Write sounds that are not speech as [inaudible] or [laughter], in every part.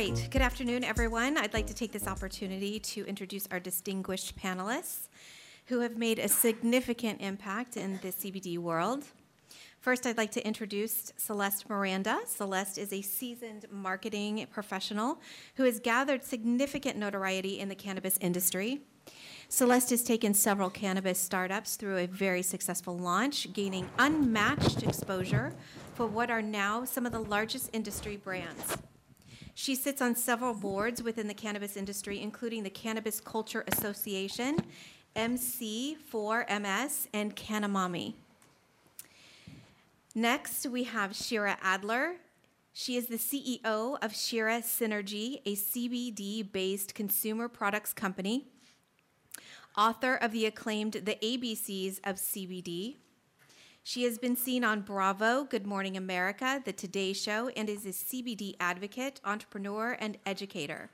Right. Good afternoon, everyone. I'd like to take this opportunity to introduce our distinguished panelists who have made a significant impact in the CBD world. First, I'd like to introduce Celeste Miranda. Celeste is a seasoned marketing professional who has gathered significant notoriety in the cannabis industry. Celeste has taken several cannabis startups through a very successful launch, gaining unmatched exposure for what are now some of the largest industry brands. She sits on several boards within the cannabis industry, including the Cannabis Culture Association, MC4MS, and Canamami. Next, we have Shira Adler. She is the CEO of Shira Synergy, a CBD based consumer products company, author of the acclaimed The ABCs of CBD. She has been seen on Bravo, Good Morning America, The Today Show, and is a CBD advocate, entrepreneur, and educator.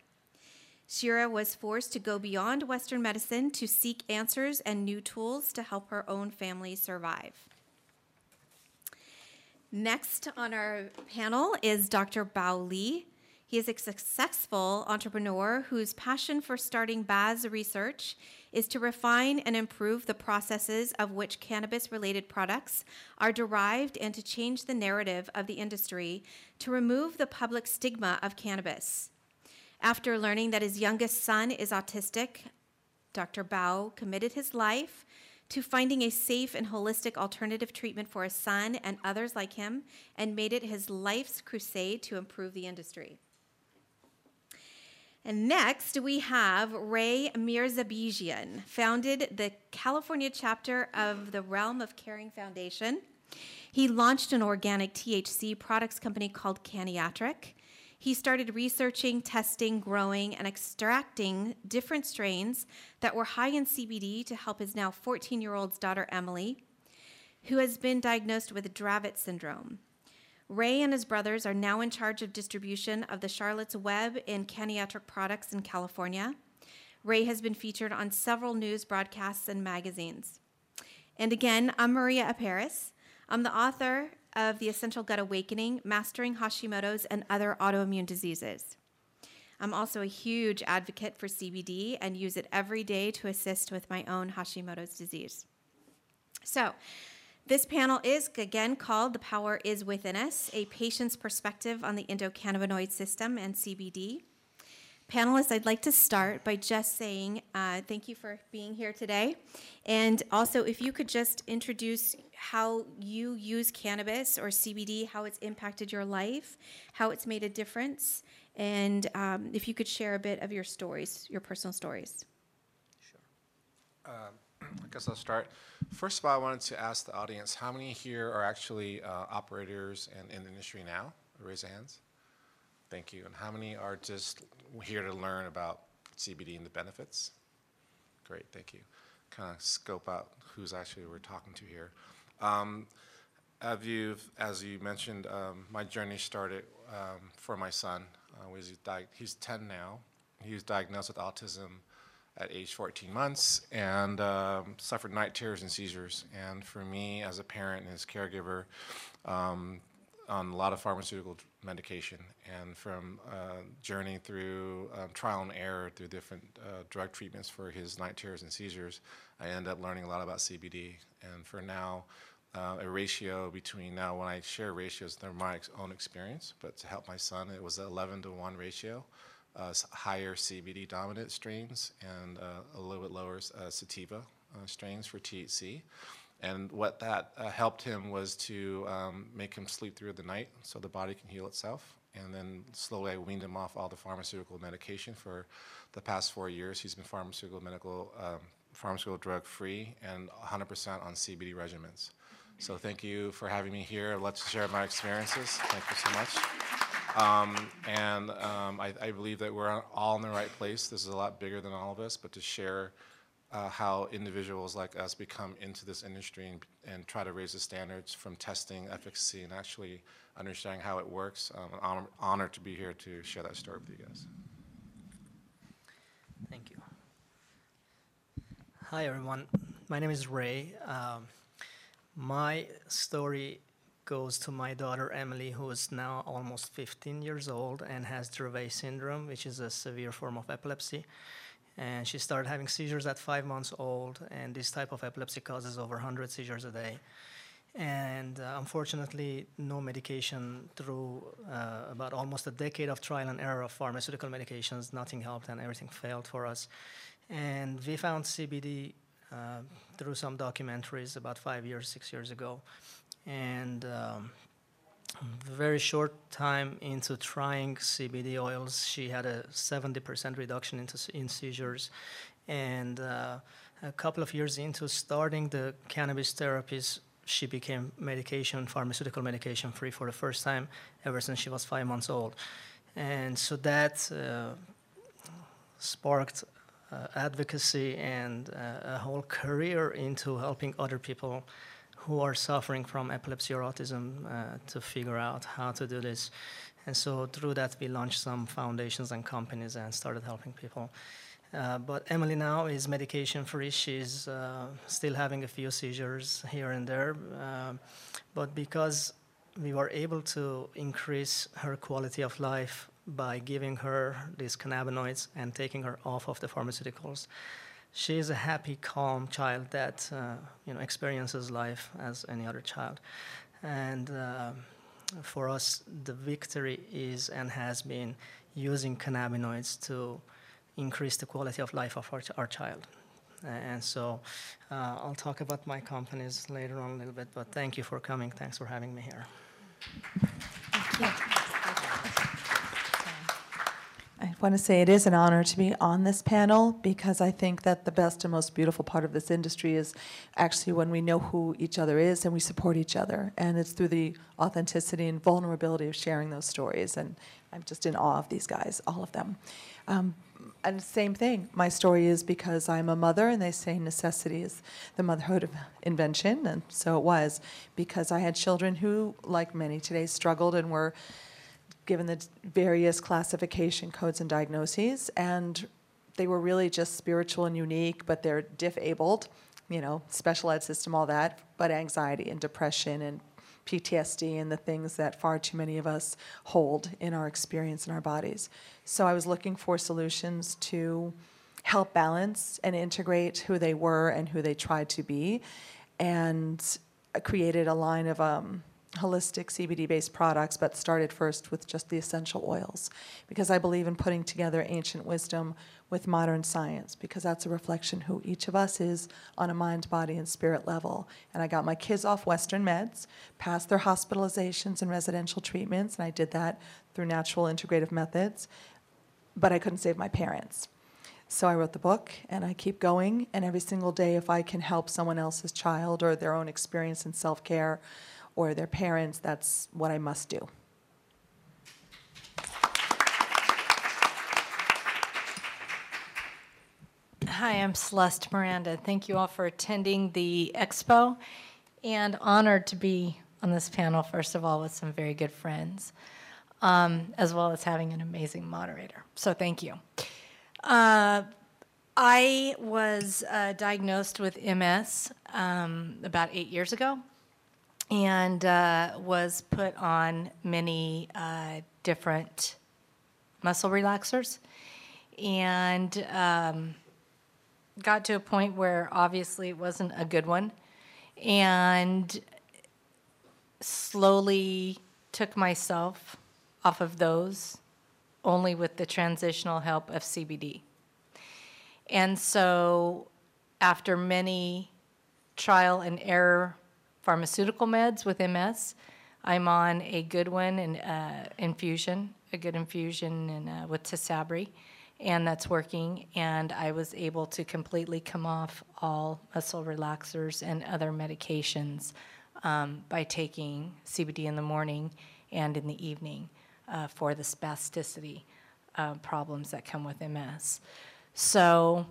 Shira was forced to go beyond Western medicine to seek answers and new tools to help her own family survive. Next on our panel is Dr. Bao Li. He is a successful entrepreneur whose passion for starting Baz Research is to refine and improve the processes of which cannabis related products are derived and to change the narrative of the industry to remove the public stigma of cannabis. After learning that his youngest son is autistic, Dr. Bao committed his life to finding a safe and holistic alternative treatment for his son and others like him and made it his life's crusade to improve the industry. And next, we have Ray Mirzabegian, founded the California chapter of the Realm of Caring Foundation. He launched an organic THC products company called Caniatric. He started researching, testing, growing, and extracting different strains that were high in CBD to help his now 14 year old's daughter, Emily, who has been diagnosed with Dravet syndrome. Ray and his brothers are now in charge of distribution of the Charlotte's Web and Caniatric products in California. Ray has been featured on several news broadcasts and magazines. And again, I'm Maria Aparis. I'm the author of The Essential Gut Awakening Mastering Hashimoto's and Other Autoimmune Diseases. I'm also a huge advocate for CBD and use it every day to assist with my own Hashimoto's disease. So, this panel is again called The Power is Within Us, a patient's perspective on the endocannabinoid system and CBD. Panelists, I'd like to start by just saying uh, thank you for being here today. And also, if you could just introduce how you use cannabis or CBD, how it's impacted your life, how it's made a difference, and um, if you could share a bit of your stories, your personal stories. Sure. Um, I guess I'll start. First of all, I wanted to ask the audience, how many here are actually uh, operators and in the industry now? Raise hands. Thank you. And how many are just here to learn about CBD and the benefits? Great, thank you. Kind of scope out who's actually we're talking to here. Um, you as you mentioned, um, my journey started um, for my son. Uh, he's 10 now. He was diagnosed with autism at age 14 months and um, suffered night terrors and seizures. And for me, as a parent and his caregiver, um, on a lot of pharmaceutical medication, and from uh, journeying through um, trial and error through different uh, drug treatments for his night terrors and seizures, I ended up learning a lot about CBD. And for now, uh, a ratio between now when I share ratios, they're my own experience, but to help my son, it was an 11 to 1 ratio uh, higher CBD dominant strains and uh, a little bit lower uh, sativa uh, strains for THC. And what that helped him was to um, make him sleep through the night so the body can heal itself. And then slowly I weaned him off all the pharmaceutical medication for the past four years. He's been pharmaceutical medical, um, pharmaceutical drug free and 100% on CBD regimens. So thank you for having me here. Let's share my experiences. Thank you so much. Um, and um, I, I, believe that we're all in the right place. This is a lot bigger than all of us, but to share uh, how individuals like us become into this industry and, and, try to raise the standards from testing efficacy and actually understanding how it works. Um, I'm honor, to be here to share that story with you guys. Thank you. Hi, everyone. My name is Ray. Um, my story goes to my daughter Emily, who is now almost 15 years old and has Dravet syndrome, which is a severe form of epilepsy. And she started having seizures at five months old, and this type of epilepsy causes over 100 seizures a day. And uh, unfortunately, no medication through uh, about almost a decade of trial and error of pharmaceutical medications, nothing helped and everything failed for us. And we found CBD uh, through some documentaries about five years, six years ago. And um, very short time into trying CBD oils, she had a 70% reduction into, in seizures. And uh, a couple of years into starting the cannabis therapies, she became medication, pharmaceutical medication free for the first time ever since she was five months old. And so that uh, sparked uh, advocacy and uh, a whole career into helping other people who are suffering from epilepsy or autism uh, to figure out how to do this. And so through that, we launched some foundations and companies and started helping people. Uh, but Emily now is medication free. She's uh, still having a few seizures here and there. Uh, but because we were able to increase her quality of life by giving her these cannabinoids and taking her off of the pharmaceuticals, she is a happy, calm child that uh, you know experiences life as any other child. And uh, for us, the victory is and has been using cannabinoids to increase the quality of life of our, our child. And so uh, I'll talk about my companies later on a little bit, but thank you for coming. Thanks for having me here. Thank you. I want to say it is an honor to be on this panel because I think that the best and most beautiful part of this industry is actually when we know who each other is and we support each other. And it's through the authenticity and vulnerability of sharing those stories. And I'm just in awe of these guys, all of them. Um, and same thing, my story is because I'm a mother, and they say necessity is the motherhood of invention. And so it was because I had children who, like many today, struggled and were given the various classification codes and diagnoses, and they were really just spiritual and unique, but they're disabled, you know, special ed system, all that, but anxiety and depression and PTSD and the things that far too many of us hold in our experience in our bodies. So I was looking for solutions to help balance and integrate who they were and who they tried to be, and created a line of um, holistic CBD based products, but started first with just the essential oils because I believe in putting together ancient wisdom with modern science because that's a reflection who each of us is on a mind, body, and spirit level. And I got my kids off Western meds, passed their hospitalizations and residential treatments, and I did that through natural integrative methods, but I couldn't save my parents. So I wrote the book and I keep going. And every single day, if I can help someone else's child or their own experience in self care, or their parents, that's what I must do. Hi, I'm Celeste Miranda. Thank you all for attending the expo and honored to be on this panel, first of all, with some very good friends, um, as well as having an amazing moderator. So thank you. Uh, I was uh, diagnosed with MS um, about eight years ago and uh, was put on many uh, different muscle relaxers and um, got to a point where obviously it wasn't a good one and slowly took myself off of those only with the transitional help of CBD. And so after many trial and error pharmaceutical meds with MS. I'm on a good one in uh, infusion, a good infusion in, uh, with Tysabri, and that's working. And I was able to completely come off all muscle relaxers and other medications um, by taking CBD in the morning and in the evening uh, for the spasticity uh, problems that come with MS. So,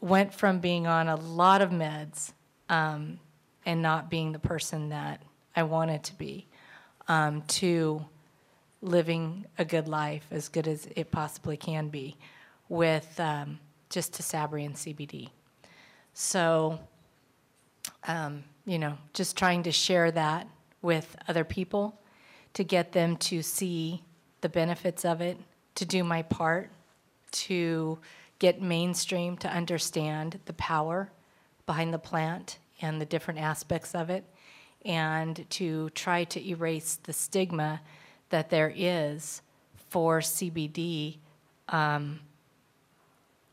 went from being on a lot of meds. Um, and not being the person that I wanted to be, um, to living a good life as good as it possibly can be with um, just Tysabri and CBD. So, um, you know, just trying to share that with other people to get them to see the benefits of it, to do my part, to get mainstream to understand the power behind the plant and the different aspects of it, and to try to erase the stigma that there is for CBD, um,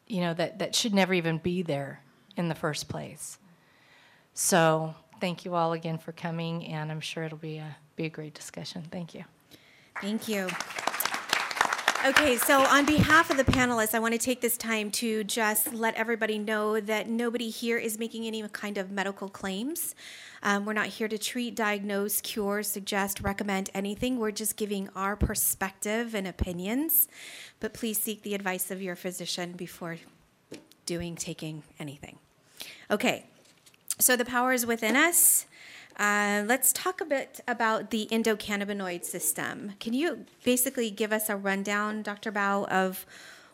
you know, that, that should never even be there in the first place. So thank you all again for coming, and I'm sure it'll be a, be a great discussion. Thank you. Thank you. Okay, so on behalf of the panelists, I want to take this time to just let everybody know that nobody here is making any kind of medical claims. Um, we're not here to treat, diagnose, cure, suggest, recommend anything. We're just giving our perspective and opinions. But please seek the advice of your physician before doing, taking anything. Okay, so the power is within us. Uh, let's talk a bit about the endocannabinoid system. Can you basically give us a rundown, Dr. Bao, of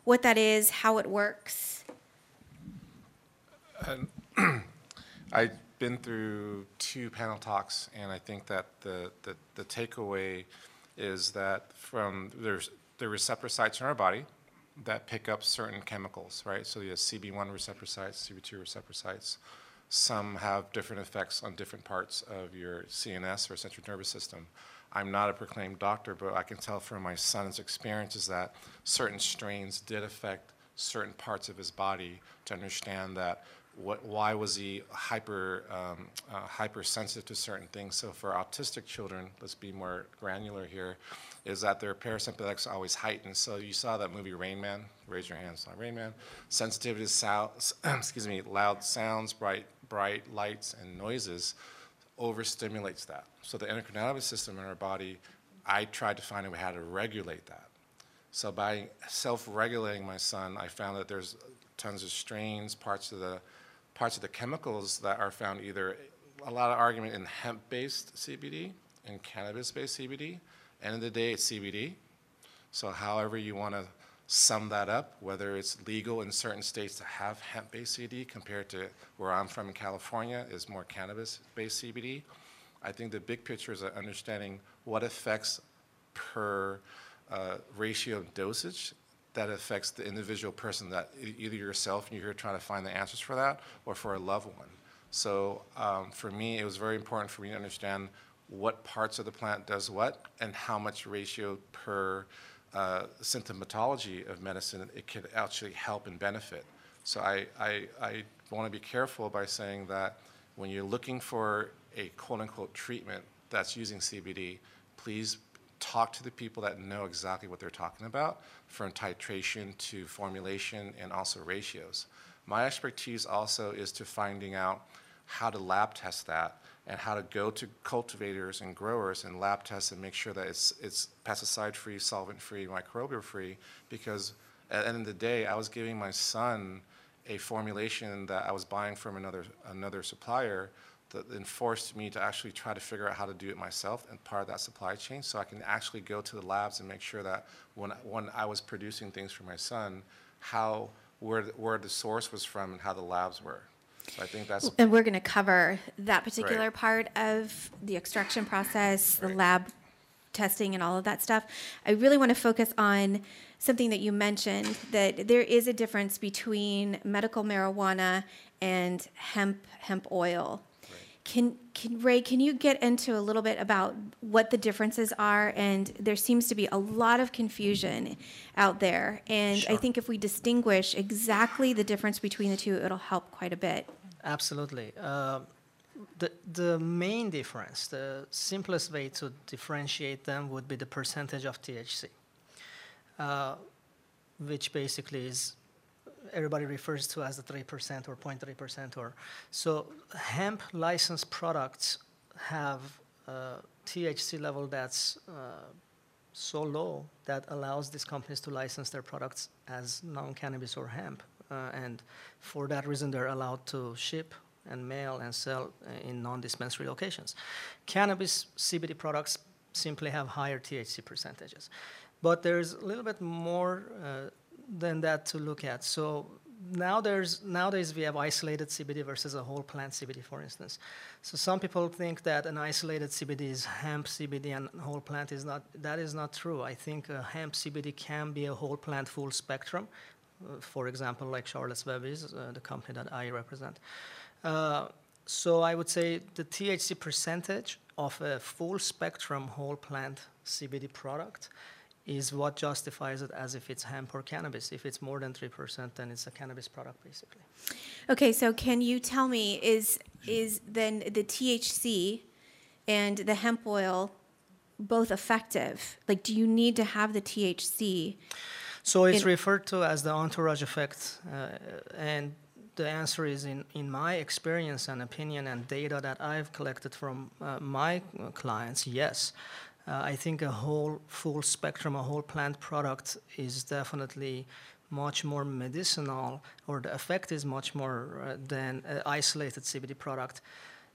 what that is, how it works? [clears throat] I've been through two panel talks, and I think that the, the, the takeaway is that from there's the receptor sites in our body that pick up certain chemicals, right? So you have CB1 receptor sites, CB2 receptor sites. Some have different effects on different parts of your CNS or central nervous system. I'm not a proclaimed doctor, but I can tell from my son's experiences that certain strains did affect certain parts of his body to understand that what, why was he hyper, um, uh, hypersensitive to certain things. So for autistic children, let's be more granular here, is that their parasympathetics always heightened. So you saw that movie Rain Man. Raise your hands on Rain Man. Sensitivity to sound, [clears throat] excuse me, loud sounds, bright bright lights and noises overstimulates that. So the endocannabinoid system in our body, I tried to find out how to regulate that. So by self-regulating my son, I found that there's tons of strains, parts of the parts of the chemicals that are found either a lot of argument in hemp-based CBD and cannabis-based CBD. End of the day, it's CBD. So however you want to sum that up, whether it's legal in certain states to have hemp-based CBD compared to where I'm from in California is more cannabis-based CBD. I think the big picture is understanding what affects per uh, ratio of dosage that affects the individual person that either yourself and you're here trying to find the answers for that or for a loved one. So um, for me, it was very important for me to understand what parts of the plant does what and how much ratio per uh, symptomatology of medicine, it can actually help and benefit. So I, I, I want to be careful by saying that when you're looking for a quote unquote treatment that's using CBD, please talk to the people that know exactly what they're talking about from titration to formulation and also ratios. My expertise also is to finding out how to lab test that and how to go to cultivators and growers and lab test and make sure that it's, it's pesticide-free, solvent-free, microbial-free, because at the end of the day, I was giving my son a formulation that I was buying from another, another supplier that enforced me to actually try to figure out how to do it myself and part of that supply chain so I can actually go to the labs and make sure that when, when I was producing things for my son, how, where, where the source was from and how the labs were. So I think that's, And we're going to cover that particular Right. part of the extraction process, the lab testing, and all of that stuff. I really want to focus on something that you mentioned that there is a difference between medical marijuana and hemp hemp oil. Can, can Ray, can you get into a little bit about what the differences are? And there seems to be a lot of confusion out there. And I think if we distinguish exactly the difference between the two, it'll help quite a bit. Absolutely. Uh, the, the main difference, the simplest way to differentiate them would be the percentage of THC, uh, which basically is everybody refers to as the 3% or 0.3% or so hemp licensed products have a THC level that's uh, so low that allows these companies to license their products as non-cannabis or hemp. Uh, and for that reason, they're allowed to ship and mail and sell uh, in non-dispensary locations. Cannabis CBD products simply have higher THC percentages. But there's a little bit more uh, than that to look at. So now there's nowadays we have isolated CBD versus a whole plant CBD, for instance. So some people think that an isolated CBD is hemp CBD and whole plant is not. That is not true. I think hemp CBD can be a whole plant full spectrum. Uh, for example, like Charlotte's Web is uh, the company that I represent. Uh, so I would say the THC percentage of a full spectrum whole plant CBD product is what justifies it as if it's hemp or cannabis. If it's more than 3%, then it's a cannabis product, basically. Okay, so can you tell me is is then the THC and the hemp oil both effective? Like, do you need to have the THC? So it's In- referred to as the entourage effect, uh, and the answer is in, in my experience and opinion and data that I've collected from uh, my clients, yes. Uh, I think a whole full spectrum, a whole plant product is definitely much more medicinal, or the effect is much more uh, than an isolated CBD product,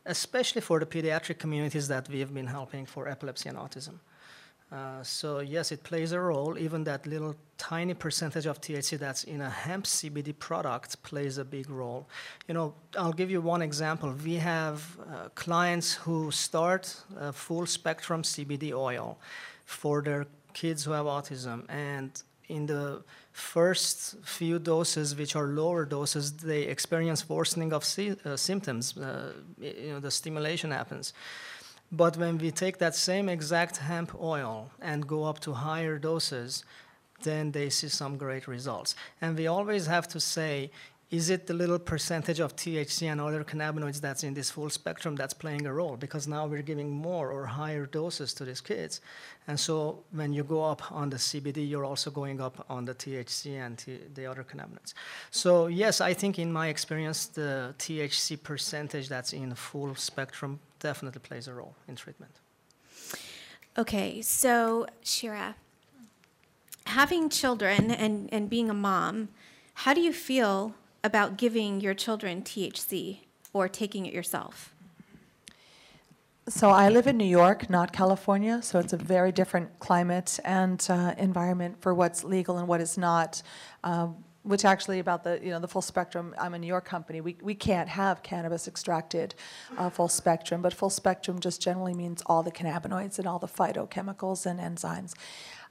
especially for the pediatric communities that we have been helping for epilepsy and autism. Uh, so yes, it plays a role. Even that little tiny percentage of THC that's in a hemp CBD product plays a big role. You know, I'll give you one example. We have uh, clients who start a full spectrum CBD oil for their kids who have autism, and in the first few doses, which are lower doses, they experience worsening of uh, symptoms. Uh, you know, the stimulation happens. But when we take that same exact hemp oil and go up to higher doses, then they see some great results. And we always have to say, is it the little percentage of THC and other cannabinoids that's in this full spectrum that's playing a role? Because now we're giving more or higher doses to these kids. And so when you go up on the CBD, you're also going up on the THC and the other cannabinoids. So, yes, I think in my experience, the THC percentage that's in full spectrum definitely plays a role in treatment. Okay, so Shira, having children and, and being a mom, how do you feel about giving your children THC or taking it yourself? So I live in New York, not California, so it's a very different climate and uh, environment for what's legal and what is not. Um, which actually about the you know the full spectrum. I'm a New York company. We we can't have cannabis extracted uh, full spectrum, but full spectrum just generally means all the cannabinoids and all the phytochemicals and enzymes.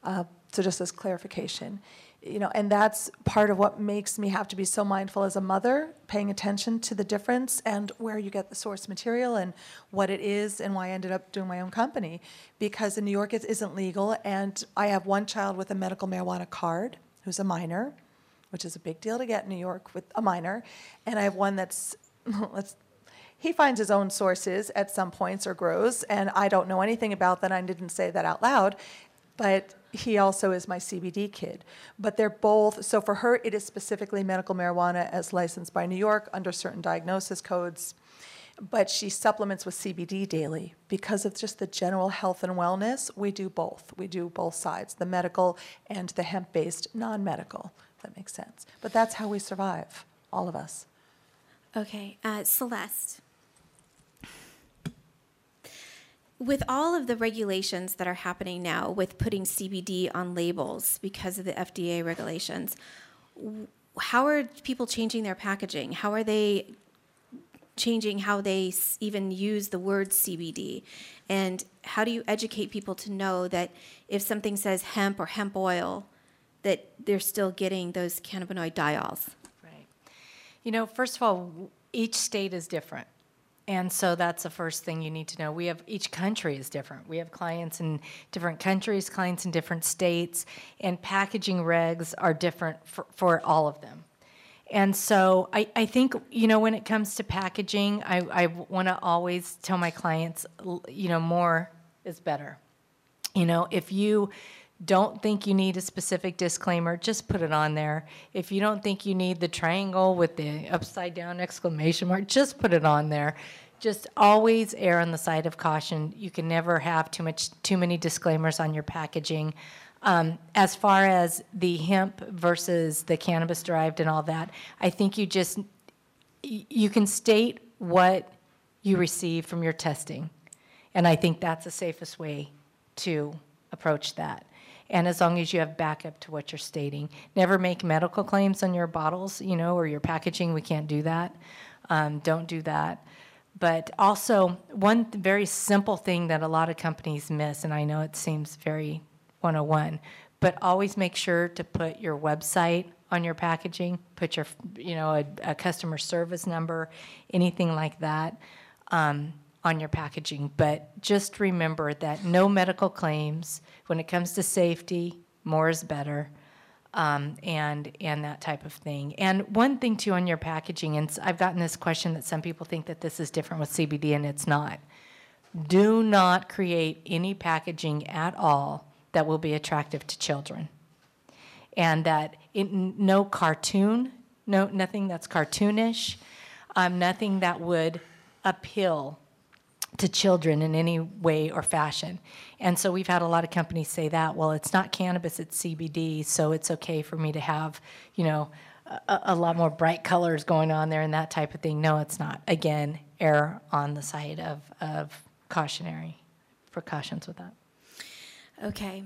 Uh, so just as clarification, you know, and that's part of what makes me have to be so mindful as a mother, paying attention to the difference and where you get the source material and what it is and why I ended up doing my own company. Because in New York it isn't legal, and I have one child with a medical marijuana card who's a minor, which is a big deal to get in New York with a minor, and I have one that's [laughs] let's he finds his own sources at some points or grows, and I don't know anything about that. I didn't say that out loud, but he also is my CBD kid. But they're both, so for her, it is specifically medical marijuana as licensed by New York under certain diagnosis codes. But she supplements with CBD daily because of just the general health and wellness. We do both. We do both sides, the medical and the hemp based non medical. That makes sense. But that's how we survive, all of us. Okay, uh, Celeste. With all of the regulations that are happening now with putting CBD on labels because of the FDA regulations, how are people changing their packaging? How are they changing how they even use the word CBD? And how do you educate people to know that if something says hemp or hemp oil, that they're still getting those cannabinoid diols? Right. You know, first of all, each state is different. And so that's the first thing you need to know. We have each country is different. We have clients in different countries, clients in different states, and packaging regs are different for, for all of them. And so I, I think, you know, when it comes to packaging, I, I want to always tell my clients, you know, more is better. You know, if you don't think you need a specific disclaimer, just put it on there. If you don't think you need the triangle with the upside down exclamation mark, just put it on there. Just always err on the side of caution. You can never have too much, too many disclaimers on your packaging. Um, as far as the hemp versus the cannabis derived and all that, I think you just you can state what you receive from your testing. And I think that's the safest way to approach that. And as long as you have backup to what you're stating. Never make medical claims on your bottles, you know, or your packaging. We can't do that. Um, don't do that. But also, one very simple thing that a lot of companies miss, and I know it seems very 101, but always make sure to put your website on your packaging, put your, you know, a, a customer service number, anything like that um, on your packaging. But just remember that no medical claims. When it comes to safety, more is better um, and and that type of thing. And one thing too on your packaging, and I've gotten this question that some people think that this is different with CBD, and it's not. Do not create any packaging at all that will be attractive to children, and that it, no cartoon, no nothing that's cartoonish, um, nothing that would appeal to children in any way or fashion. And so we've had a lot of companies say that, well, it's not cannabis, it's CBD, so it's okay for me to have, you know, a, a lot more bright colors going on there and that type of thing. No, it's not. Again, err on the side of, of cautionary precautions with that. Okay,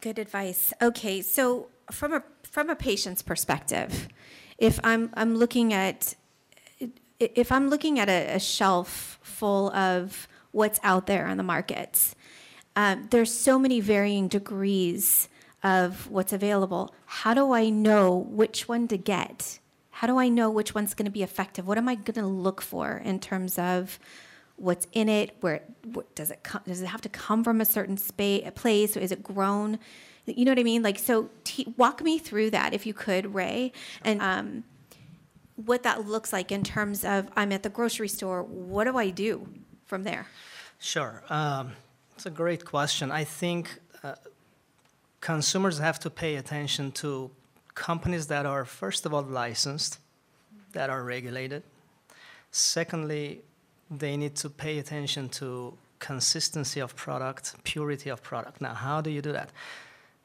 good advice. Okay, so from a from a patient's perspective, if I'm I'm looking at if I'm looking at a, a shelf full of what's out there on the market, um, there's so many varying degrees of what's available. How do I know which one to get? How do I know which one's going to be effective? What am I going to look for in terms of what's in it? Where what, does it come, does it have to come from a certain space, a place? Is it grown? You know what I mean? Like so, t- walk me through that if you could, Ray, and um, what that looks like in terms of I'm at the grocery store. What do I do from there? Sure. Um, it's a great question. I think uh, consumers have to pay attention to companies that are, first of all, licensed, that are regulated. Secondly, they need to pay attention to consistency of product, purity of product. Now, how do you do that?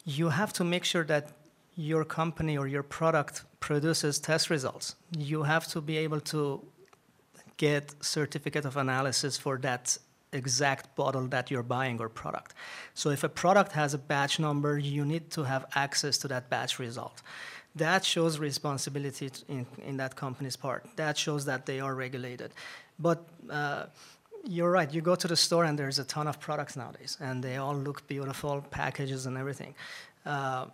You have to make sure that your company or your product produces test results. You have to be able to get certificate of analysis for that exact bottle that you're buying or product. So if a product has a batch number, you need to have access to that batch result. That shows responsibility in, in that company's part. That shows that they are regulated. But uh, you're right, you go to the store and there's a ton of products nowadays, and they all look beautiful, packages and everything. Uh,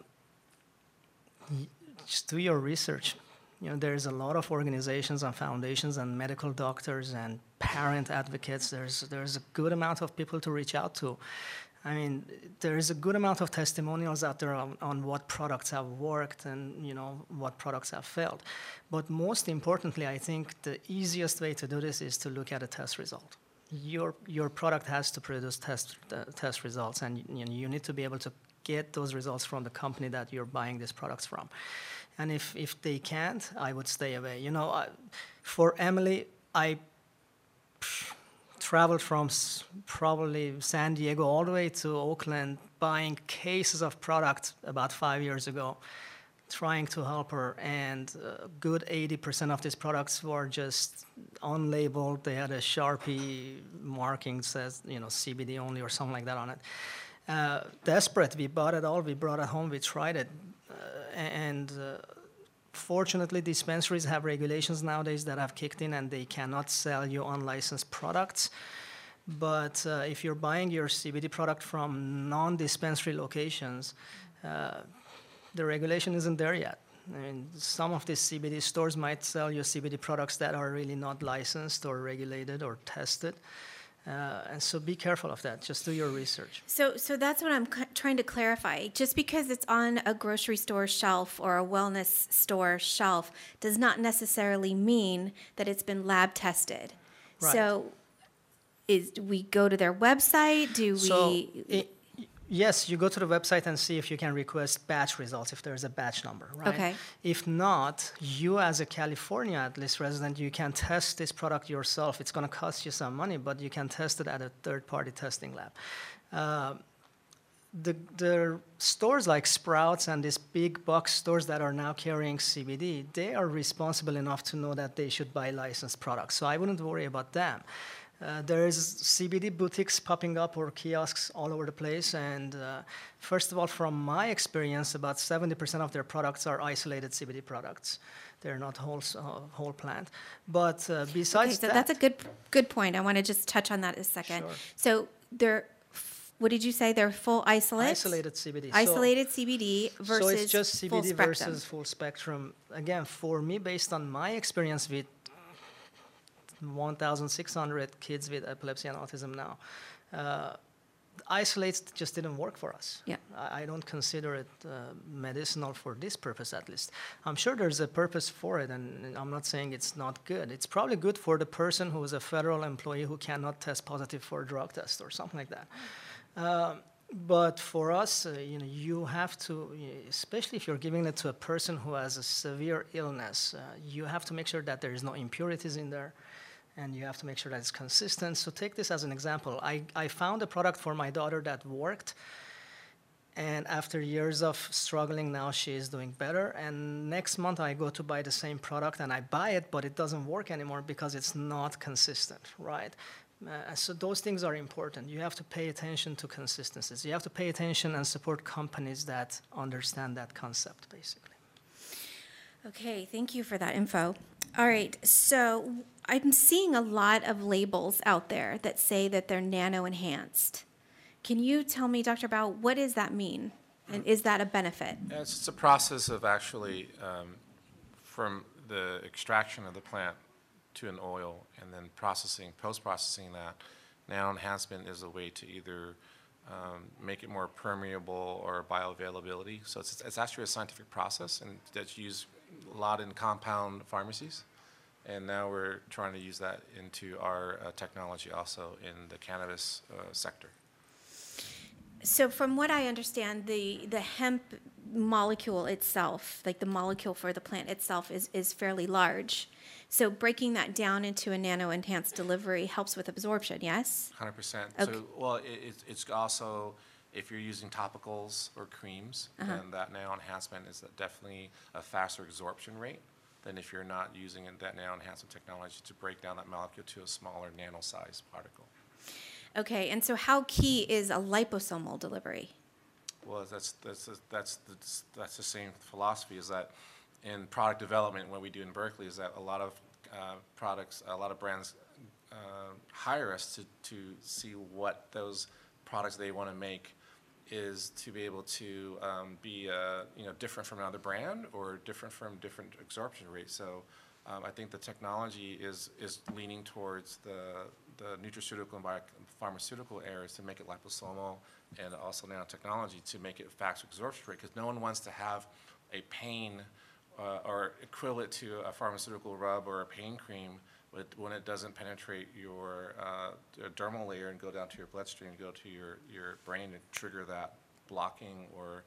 just do your research. You know, there's a lot of organizations and foundations and medical doctors and parent advocates. There's there's a good amount of people to reach out to. I mean, there is a good amount of testimonials out there on, on what products have worked and you know what products have failed. But most importantly, I think the easiest way to do this is to look at a test result. Your your product has to produce test uh, test results, and you, know, you need to be able to get those results from the company that you're buying these products from. And if, if they can't, I would stay away. You know, I, for Emily, I traveled from probably San Diego all the way to Oakland buying cases of product about five years ago, trying to help her. And a good 80% of these products were just unlabeled. They had a Sharpie marking says, you know, CBD only or something like that on it. Uh, desperate, we bought it all. We brought it home. We tried it, uh, and uh, fortunately, dispensaries have regulations nowadays that have kicked in, and they cannot sell you unlicensed products. But uh, if you're buying your CBD product from non-dispensary locations, uh, the regulation isn't there yet. I mean, some of these CBD stores might sell you CBD products that are really not licensed or regulated or tested. Uh, and so be careful of that. Just do your research. So, so that's what I'm c- trying to clarify. Just because it's on a grocery store shelf or a wellness store shelf does not necessarily mean that it's been lab tested. Right. So, is we go to their website? Do we? So, i- yes, you go to the website and see if you can request batch results if there's a batch number, right? Okay. If not, you as a California at least resident, you can test this product yourself. It's going to cost you some money, but you can test it at a third-party testing lab. Uh, the, the stores like Sprouts and these big box stores that are now carrying CBD, they are responsible enough to know that they should buy licensed products. So I wouldn't worry about them. Uh, there is CBD boutiques popping up or kiosks all over the place, and uh, first of all, from my experience, about 70% of their products are isolated CBD products. They're not whole uh, whole plant. But uh, Okay, besides so that, that's a good, good point. I want to just touch on that a second. Sure. So they're, what did you say? They're full isolate? isolated CBD. So- Isolated CBD versus so it's just CBD spectrum. versus full spectrum. Again, for me, based on my experience with 1,600 kids with epilepsy and autism now, uh, isolates just didn't work for us. Yeah. I, I don't consider it uh, medicinal for this purpose, at least. I'm sure there's a purpose for it, and I'm not saying it's not good. It's probably good for the person who is a federal employee who cannot test positive for a drug test or something like that. Um, but for us, uh, you know, you have to, especially if you're giving it to a person who has a severe illness, uh, you have to make sure that there is no impurities in there, and you have to make sure that it's consistent. So take this as an example. I, I found a product for my daughter that worked, and after years of struggling, now she is doing better. And next month, I go to buy the same product, and I buy it, but it doesn't work anymore because it's not consistent, right? Uh, so those things are important. You have to pay attention to consistencies. You have to pay attention and support companies that understand that concept, basically. Okay, thank you for that info. All right, so I'm seeing a lot of labels out there that say that they're nano enhanced. Can you tell me, Dr. Bao, what does that mean? And is that a benefit? Yeah, it's a process of actually, um, from the extraction of the plant to an oil and then processing, post-processing that. Nano enhancement is a way to either um, make it more permeable or bioavailability. So it's, it's actually a scientific process and that's used lot in compound pharmacies. And now we're trying to use that into our uh, technology also in the cannabis uh, sector. So from what I understand, the, the hemp molecule itself, like the molecule for the plant itself, is, is fairly large. So breaking that down into a nano-enhanced delivery helps with absorption, yes? Hundred percent. Okay. So, well, it, it's, it's also, if you're using topicals or creams, Uh-huh. then that nano enhancement is definitely a faster absorption rate than if you're not using that nano enhancement technology to break down that molecule to a smaller nano-sized particle. Okay, and so how key is a liposomal delivery? Well, that's, that's, that's, that's, that's the same philosophy, is that in product development, what we do in Berkeley is that a lot of uh, products, a lot of brands uh, hire us to, to see what those products they want to make is to be able to um, be, uh, you know, different from another brand or different from different absorption rates. So um, I think the technology is, is leaning towards the, the nutraceutical and biopharmaceutical areas to make it liposomal and also nanotechnology to make it faster absorption rate, because no one wants to have a pain uh, or equivalent to a pharmaceutical rub or a pain cream with, when it doesn't penetrate your uh, dermal layer and go down to your bloodstream, go to your, your brain and trigger that blocking or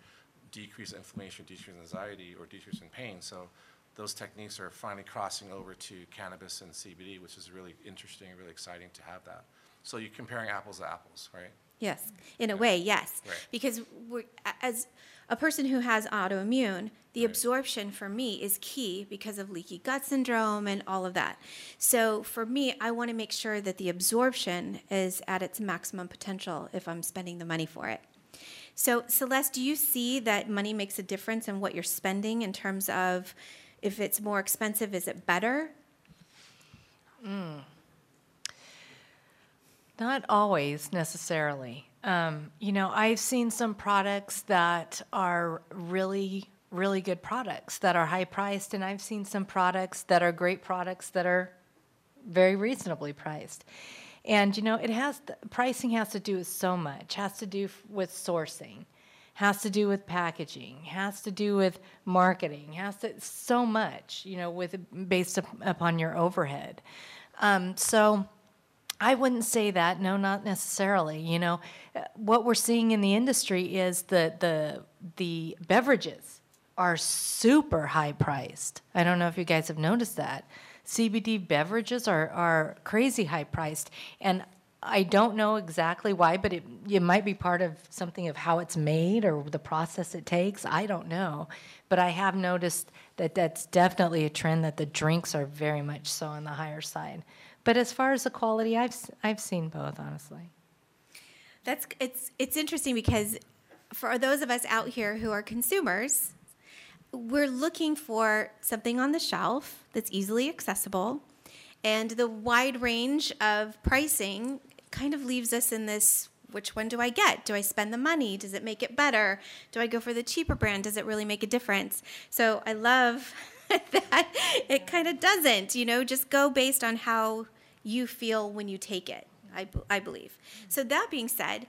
decrease inflammation, decrease anxiety, or decrease in pain. So those techniques are finally crossing over to cannabis and CBD, which is really interesting and really exciting to have that. So you're comparing apples to apples, right? Yes, mm-hmm. in a way, yes. Right. Because we're, as a person who has autoimmune, the Right. absorption for me is key because of leaky gut syndrome and all of that. So for me, I want to make sure that the absorption is at its maximum potential if I'm spending the money for it. So Celeste, do you see that money makes a difference in what you're spending in terms of if it's more expensive, is it better? Mm. Not always necessarily. Um, you know, I've seen some products that are really, really good products that are high priced, and I've seen some products that are great products that are very reasonably priced. And you know, it has pricing has to do with so much. Has to do with sourcing, has to do with packaging, has to do with marketing, has to so much. You know, with based up, upon your overhead. Um, so. I wouldn't say that. No, not necessarily. You know, Uh, what we're seeing in the industry is the the the beverages are super high priced. I don't know if you guys have noticed that. CBD beverages are are crazy high priced, and I don't know exactly why, but it it might be part of something of how it's made or the process it takes. I don't know, but I have noticed that that's definitely a trend that the drinks are very much so on the higher side. But as far as the quality, I've, I've seen both, honestly. That's it's it's interesting because for those of us out here who are consumers, we're looking for something on the shelf that's easily accessible, and the wide range of pricing kind of leaves us in this. Which one do I get? Do I spend the money? Does it make it better? Do I go for the cheaper brand? Does it really make a difference? So I love [laughs] that it kind of doesn't, you know, just go based on how you feel when you take it, I, I believe. So that being said,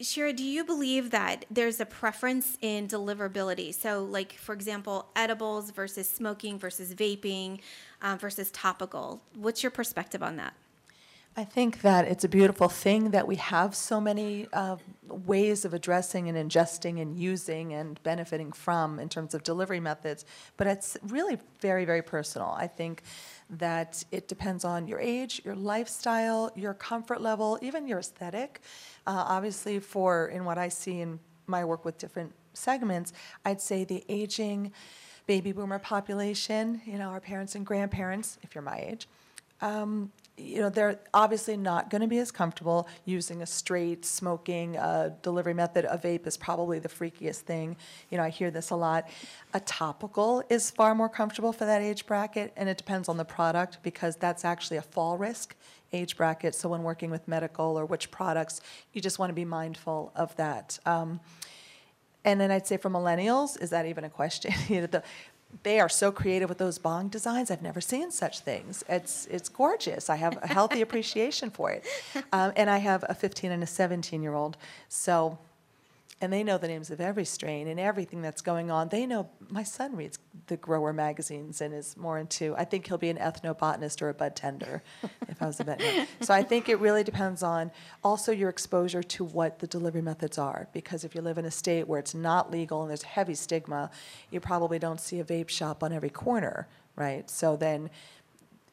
Shira, do you believe that there's a preference in deliverability? So, like, for example, edibles versus smoking versus vaping um, versus topical. What's your perspective on that? I think that it's a beautiful thing that we have so many uh, ways of addressing and ingesting and using and benefiting from in terms of delivery methods, but it's really very, very personal. I think that it depends on your age, your lifestyle, your comfort level, even your aesthetic. Uh, obviously, for in what I see in my work with different segments, I'd say the aging baby boomer population, you know, our parents and grandparents, if you're my age, um, you know, they're obviously not going to be as comfortable using a straight smoking uh, delivery method. A vape is probably the freakiest thing. You know, I hear this a lot. A topical is far more comfortable for that age bracket, and it depends on the product because that's actually a fall risk age bracket. So when working with medical or which products, you just want to be mindful of that. Um, and then I'd say for millennials, is that even a question? [laughs] you know, the, they are so creative with those bong designs. I've never seen such things. It's it's gorgeous. I have a healthy [laughs] appreciation for it, um, and I have a 15 and a 17 year old. So, and they know the names of every strain and everything that's going on. They know. My son reads the grower magazines and is more into. I think he'll be an ethnobotanist or a bud tender, [laughs] if I was a veterinarian. So I think it really depends on also your exposure to what the delivery methods are. Because if you live in a state where it's not legal and there's heavy stigma, you probably don't see a vape shop on every corner, right? So then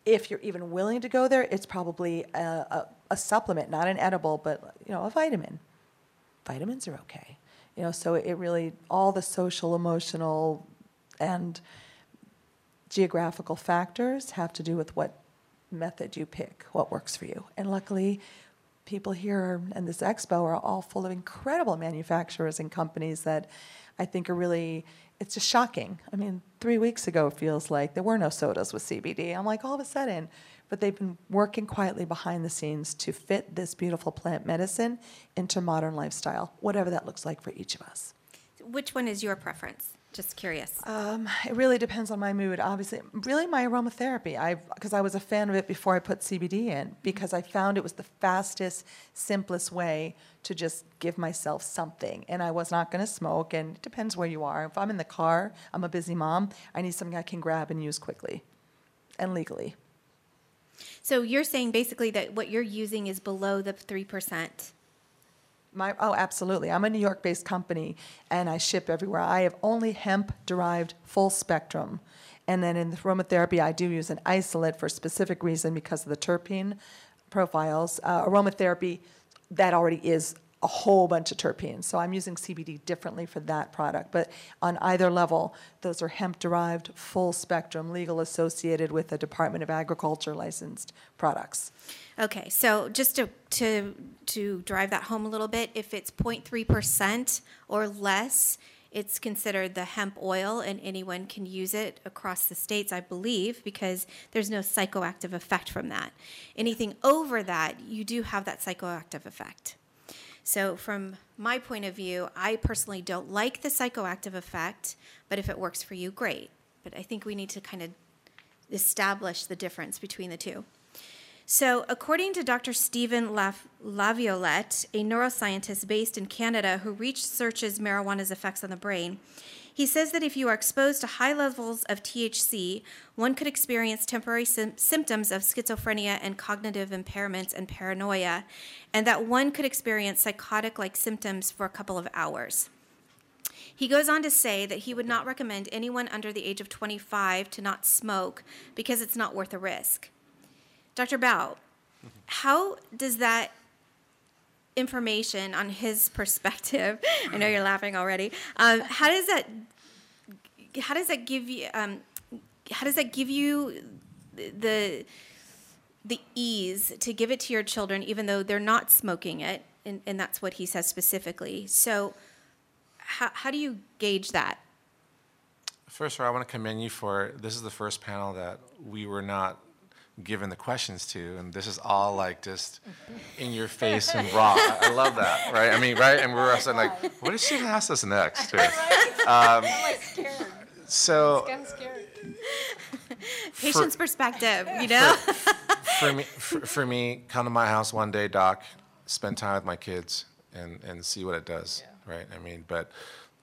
if you're even willing to go there, it's probably a, a, a supplement, not an edible, but you know, a vitamin. Vitamins are okay. You know, so it really all the social, emotional, and geographical factors have to do with what method you pick, what works for you. And luckily, people here and this expo are all full of incredible manufacturers and companies that I think are really, it's just shocking. I mean, three weeks ago it feels like there were no sodas with CBD. I'm like, all of a sudden, but they've been working quietly behind the scenes to fit this beautiful plant medicine into modern lifestyle, whatever that looks like for each of us. Which one is your preference? Just curious. Um, it really depends on my mood. Obviously, really my aromatherapy. I because I was a fan of it before I put CBD in because I found it was the fastest, simplest way to just give myself something. And I was not going to smoke. And it depends where you are. If I'm in the car, I'm a busy mom. I need something I can grab and use quickly, and legally. So you're saying basically that what you're using is below the three percent. My, oh, absolutely. I'm a New York based company and I ship everywhere. I have only hemp derived full spectrum. And then in the aromatherapy, I do use an isolate for a specific reason because of the terpene profiles. Uh, aromatherapy, that already is a whole bunch of terpenes. So I'm using CBD differently for that product. But on either level, those are hemp derived, full spectrum, legal associated with the Department of Agriculture licensed products. Okay, so just to, to, to drive that home a little bit, if it's 0.3% or less, it's considered the hemp oil and anyone can use it across the states, I believe, because there's no psychoactive effect from that. Anything over that, you do have that psychoactive effect. So, from my point of view, I personally don't like the psychoactive effect, but if it works for you, great. But I think we need to kind of establish the difference between the two. So, according to Dr. Steven La- Laviolette, a neuroscientist based in Canada who researches marijuana's effects on the brain, he says that if you are exposed to high levels of THC, one could experience temporary sim- symptoms of schizophrenia and cognitive impairments and paranoia, and that one could experience psychotic like symptoms for a couple of hours. He goes on to say that he would not recommend anyone under the age of 25 to not smoke because it's not worth the risk. Dr. Bao, how does that information on his [laughs] perspective, I know you're laughing already, um, how does that, how does that give you, um, how does that give you the, the ease to give it to your children, even though they're not smoking it, and, and that's what he says specifically. So, how, how do you gauge that? First of all, I want to commend you for, this is the first panel that we were not given the questions to, and this is all like just in your face and raw. I, I love that, right? I mean, right? And we were saying like, [laughs] what is she gonna ask us next? too? [laughs] Um, so [laughs] Patient's perspective, you know? for me, for, for me, come to my house one day, doc, spend time with my kids, and and see what it does, right? I mean, but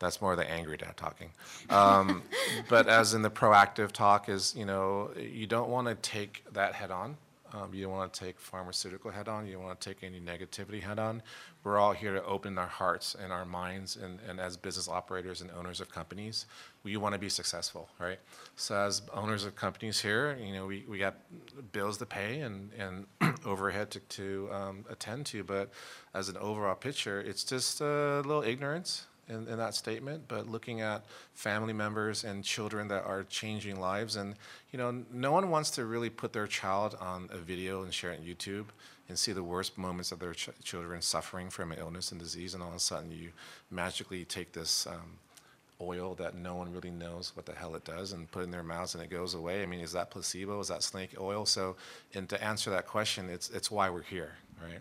that's more the angry dad talking. Um, [laughs] but as in the proactive talk is, you know, you don't want to take that head on. Um, you don't want to take pharmaceutical head on. You don't want to take any negativity head on. We're all here to open our hearts and our minds, and, and as business operators and owners of companies, we want to be successful, right? So as owners of companies here, you know, we, we got bills to pay and, and [clears throat] overhead to, to um, attend to, but as an overall picture, it's just a little ignorance in, in that statement, but looking at family members and children that are changing lives. And, you know, no one wants to really put their child on a video and share it on YouTube and see the worst moments of their ch- children suffering from illness and disease, and all of a sudden you magically take this um, oil that no one really knows what the hell it does and put in their mouths and it goes away. I mean, is that placebo? Is that snake oil? So, and to answer that question, it's, it's why we're here, right?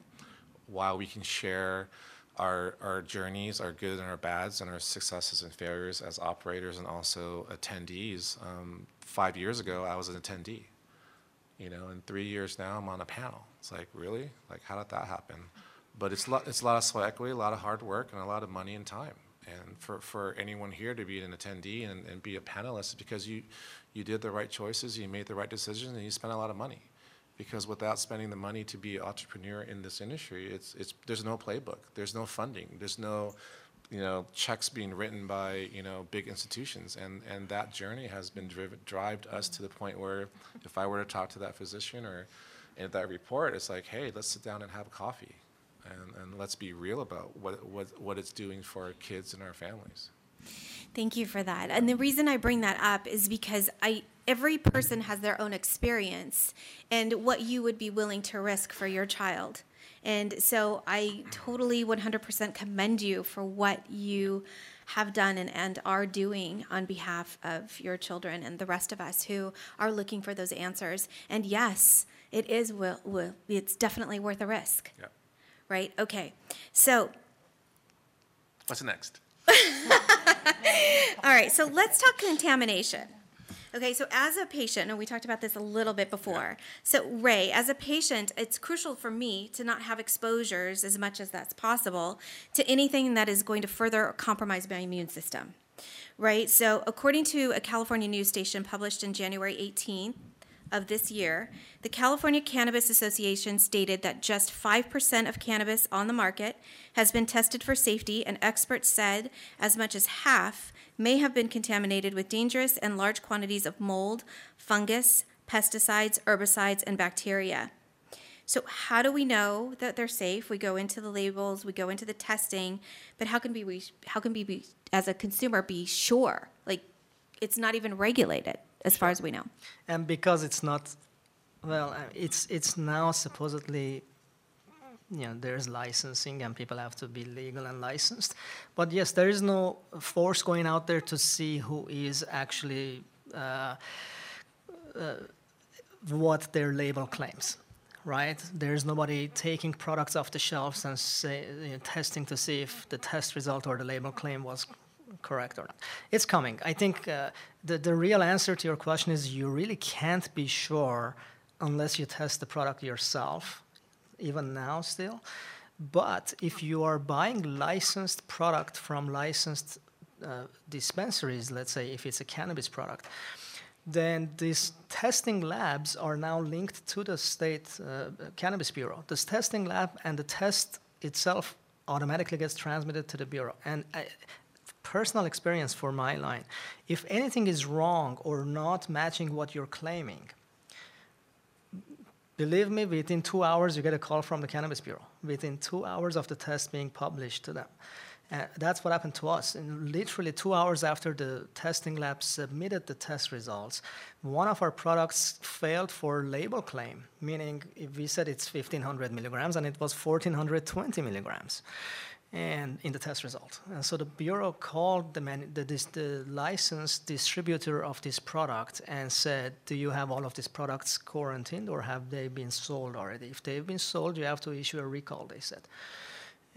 While we can share our, our journeys, our good and our bads, and our successes and failures as operators and also attendees. Um, five years ago, I was an attendee, you know, and three years now, I'm on a panel. It's like, really? Like, how did that happen? But it's, lo- it's a lot of sweat equity, a lot of hard work, and a lot of money and time. And for, for anyone here to be an attendee and, and be a panelist, because you, you did the right choices, you made the right decisions, and you spent a lot of money because without spending the money to be an entrepreneur in this industry, it's, it's, there's no playbook, there's no funding, there's no, you know, checks being written by, you know, big institutions. And, and that journey has been driven, drived us to the point where if I were to talk to that physician or in that report, it's like, hey, let's sit down and have a coffee. And, and let's be real about what, what, what it's doing for our kids and our families. Thank you for that. And the reason I bring that up is because I every person has their own experience and what you would be willing to risk for your child. And so I totally 100% commend you for what you have done and, and are doing on behalf of your children and the rest of us who are looking for those answers. And yes, it is will, will it's definitely worth a risk. Yeah. Right? Okay. So What's next? [laughs] All right, so let's talk contamination. Okay, so as a patient, and we talked about this a little bit before. So, Ray, as a patient, it's crucial for me to not have exposures as much as that's possible to anything that is going to further compromise my immune system. Right? So, according to a California news station published in January 18th of this year, the California Cannabis Association stated that just 5% of cannabis on the market has been tested for safety, and experts said as much as half may have been contaminated with dangerous and large quantities of mold, fungus, pesticides, herbicides, and bacteria. So, how do we know that they're safe? We go into the labels, we go into the testing, but how can we, how can we, be, as a consumer, be sure? Like, it's not even regulated as far as we know. And because it's not, well, uh, it's it's now supposedly, you know, there's licensing and people have to be legal and licensed. But yes, there is no force going out there to see who is actually uh, uh, what their label claims. Right? There's nobody taking products off the shelves and say, you know, testing to see if the test result or the label claim was correct or not. It's coming. I think uh, the, the real answer to your question is you really can't be sure unless you test the product yourself, even now still. But if you are buying licensed product from licensed uh, dispensaries, let's say if it's a cannabis product, then these testing labs are now linked to the state uh, cannabis bureau. This testing lab and the test itself automatically gets transmitted to the bureau. And I, personal experience for my line. If anything is wrong or not matching what you're claiming, believe me, within two hours you get a call from the Cannabis Bureau. Within two hours of the test being published to them. Uh, that's what happened to us. And literally two hours after the testing lab submitted the test results, one of our products failed for label claim, meaning if we said it's 1500 milligrams and it was 1420 milligrams and in the test result. And so the bureau called the, man, the, this, the licensed distributor of this product and said, "Do you have all of these products quarantined, or have they been sold already? If they've been sold, you have to issue a recall." They said.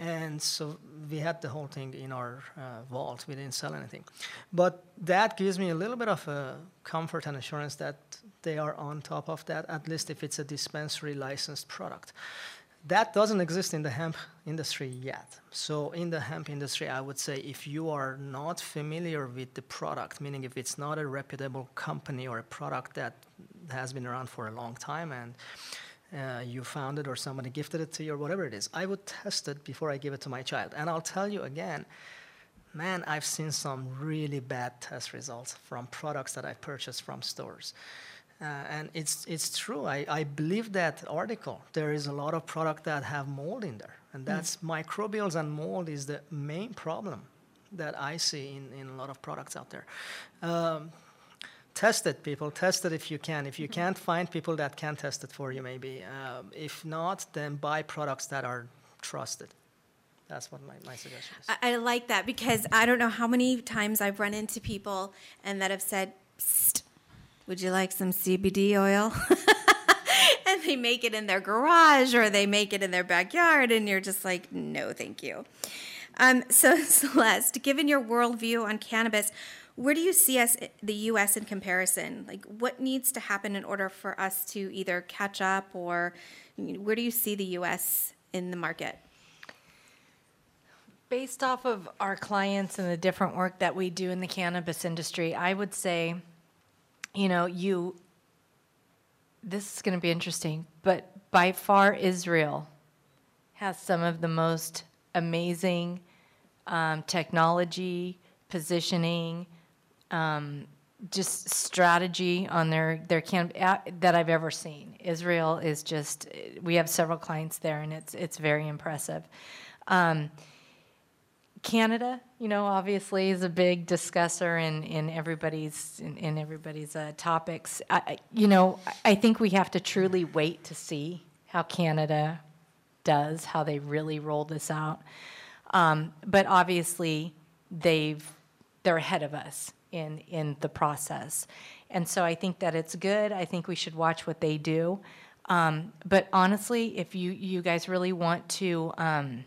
And so we had the whole thing in our uh, vault. We didn't sell anything. But that gives me a little bit of a comfort and assurance that they are on top of that, at least if it's a dispensary licensed product. That doesn't exist in the hemp industry yet. So, in the hemp industry, I would say if you are not familiar with the product, meaning if it's not a reputable company or a product that has been around for a long time and uh, you found it or somebody gifted it to you or whatever it is, I would test it before I give it to my child. And I'll tell you again, man, I've seen some really bad test results from products that I've purchased from stores. Uh, and it's, it's true. I, I believe that article. There is a lot of product that have mold in there. And that's mm. microbials and mold is the main problem that I see in, in a lot of products out there. Um, test it, people. Test it if you can. If you mm-hmm. can't find people that can test it for you, maybe. Um, if not, then buy products that are trusted. That's what my, my suggestion is. I, I like that because I don't know how many times I've run into people and that have said, would you like some CBD oil? [laughs] and they make it in their garage or they make it in their backyard, and you're just like, no, thank you. Um, so, [laughs] Celeste, given your worldview on cannabis, where do you see us, the U.S., in comparison? Like, what needs to happen in order for us to either catch up, or where do you see the U.S. in the market? Based off of our clients and the different work that we do in the cannabis industry, I would say you know, you, this is going to be interesting, but by far Israel has some of the most amazing um, technology, positioning, um, just strategy on their their camp that I've ever seen. Israel is just we have several clients there, and it's it's very impressive. Um, Canada, you know, obviously is a big discusser in, in everybody's in, in everybody's uh, topics. I, you know, I think we have to truly wait to see how Canada does, how they really roll this out. Um, but obviously, they've they're ahead of us in in the process, and so I think that it's good. I think we should watch what they do. Um, but honestly, if you you guys really want to. Um,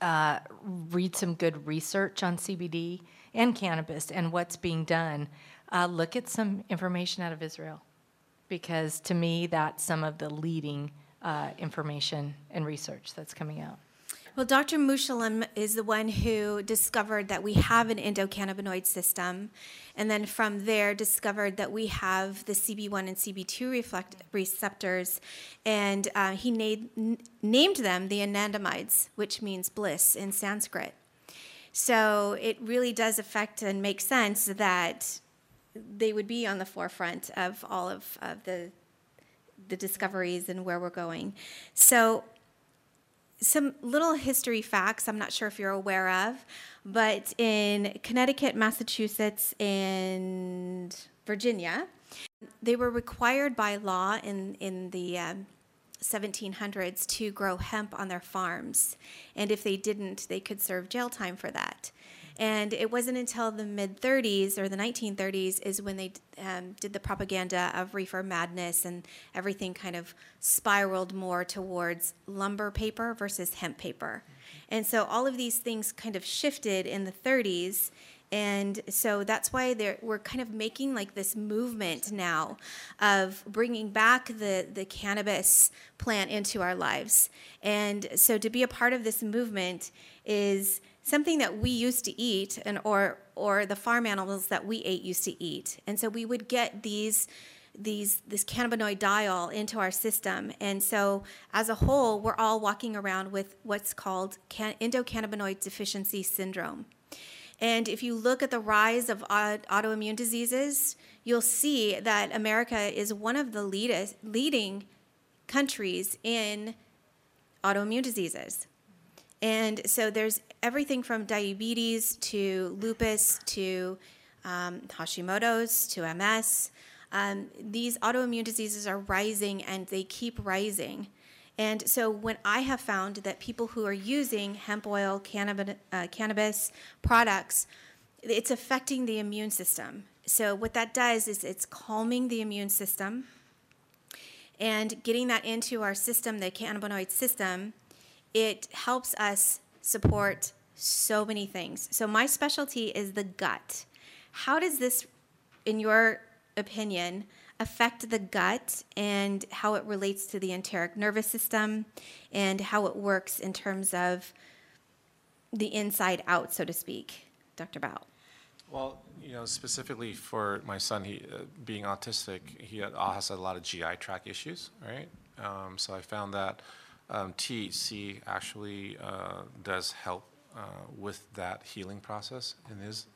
uh, read some good research on CBD and cannabis and what's being done, uh, look at some information out of Israel, because to me, that's some of the leading uh, information and research that's coming out. Well, Dr. Mechoulam is the one who discovered that we have an endocannabinoid system, and then from there discovered that we have the CB1 and CB2 reflect- receptors, and uh, he n- named them the anandamides, which means bliss in Sanskrit. So it really does affect and make sense that they would be on the forefront of all of, of the the discoveries and where we're going. So some little history facts I'm not sure if you're aware of, but in Connecticut, Massachusetts, and Virginia, they were required by law in, in the um, 1700s to grow hemp on their farms. And if they didn't, they could serve jail time for that. And it wasn't until the mid 30s or the 1930s is when they um, did the propaganda of reefer madness and everything kind of spiraled more towards lumber paper versus hemp paper. And so all of these things kind of shifted in the 30s. And so that's why we're kind of making like this movement now of bringing back the, the cannabis plant into our lives. And so to be a part of this movement is something that we used to eat and or or the farm animals that we ate used to eat. And so we would get these these this cannabinoid diol into our system. And so as a whole we're all walking around with what's called can- endocannabinoid deficiency syndrome. And if you look at the rise of autoimmune diseases you'll see that america is one of the leading countries in autoimmune diseases And so there's everything from diabetes to lupus to um, Hashimoto's to MS. Um, these autoimmune diseases are rising and they keep rising. And so, when I have found that people who are using hemp oil, cannabis, uh, cannabis products, it's affecting the immune system. So, what that does is it's calming the immune system and getting that into our system, the cannabinoid system, it helps us support so many things. So, my specialty is the gut. How does this, in your opinion, affect the gut and how it relates to the enteric nervous system and how it works in terms of the inside out, so to speak? Dr. Bout. Well, you know, specifically for my son, he uh, being autistic, he uh, has a lot of GI tract issues, right? Um, so I found that um, THC actually uh, does help uh, with that healing process in his,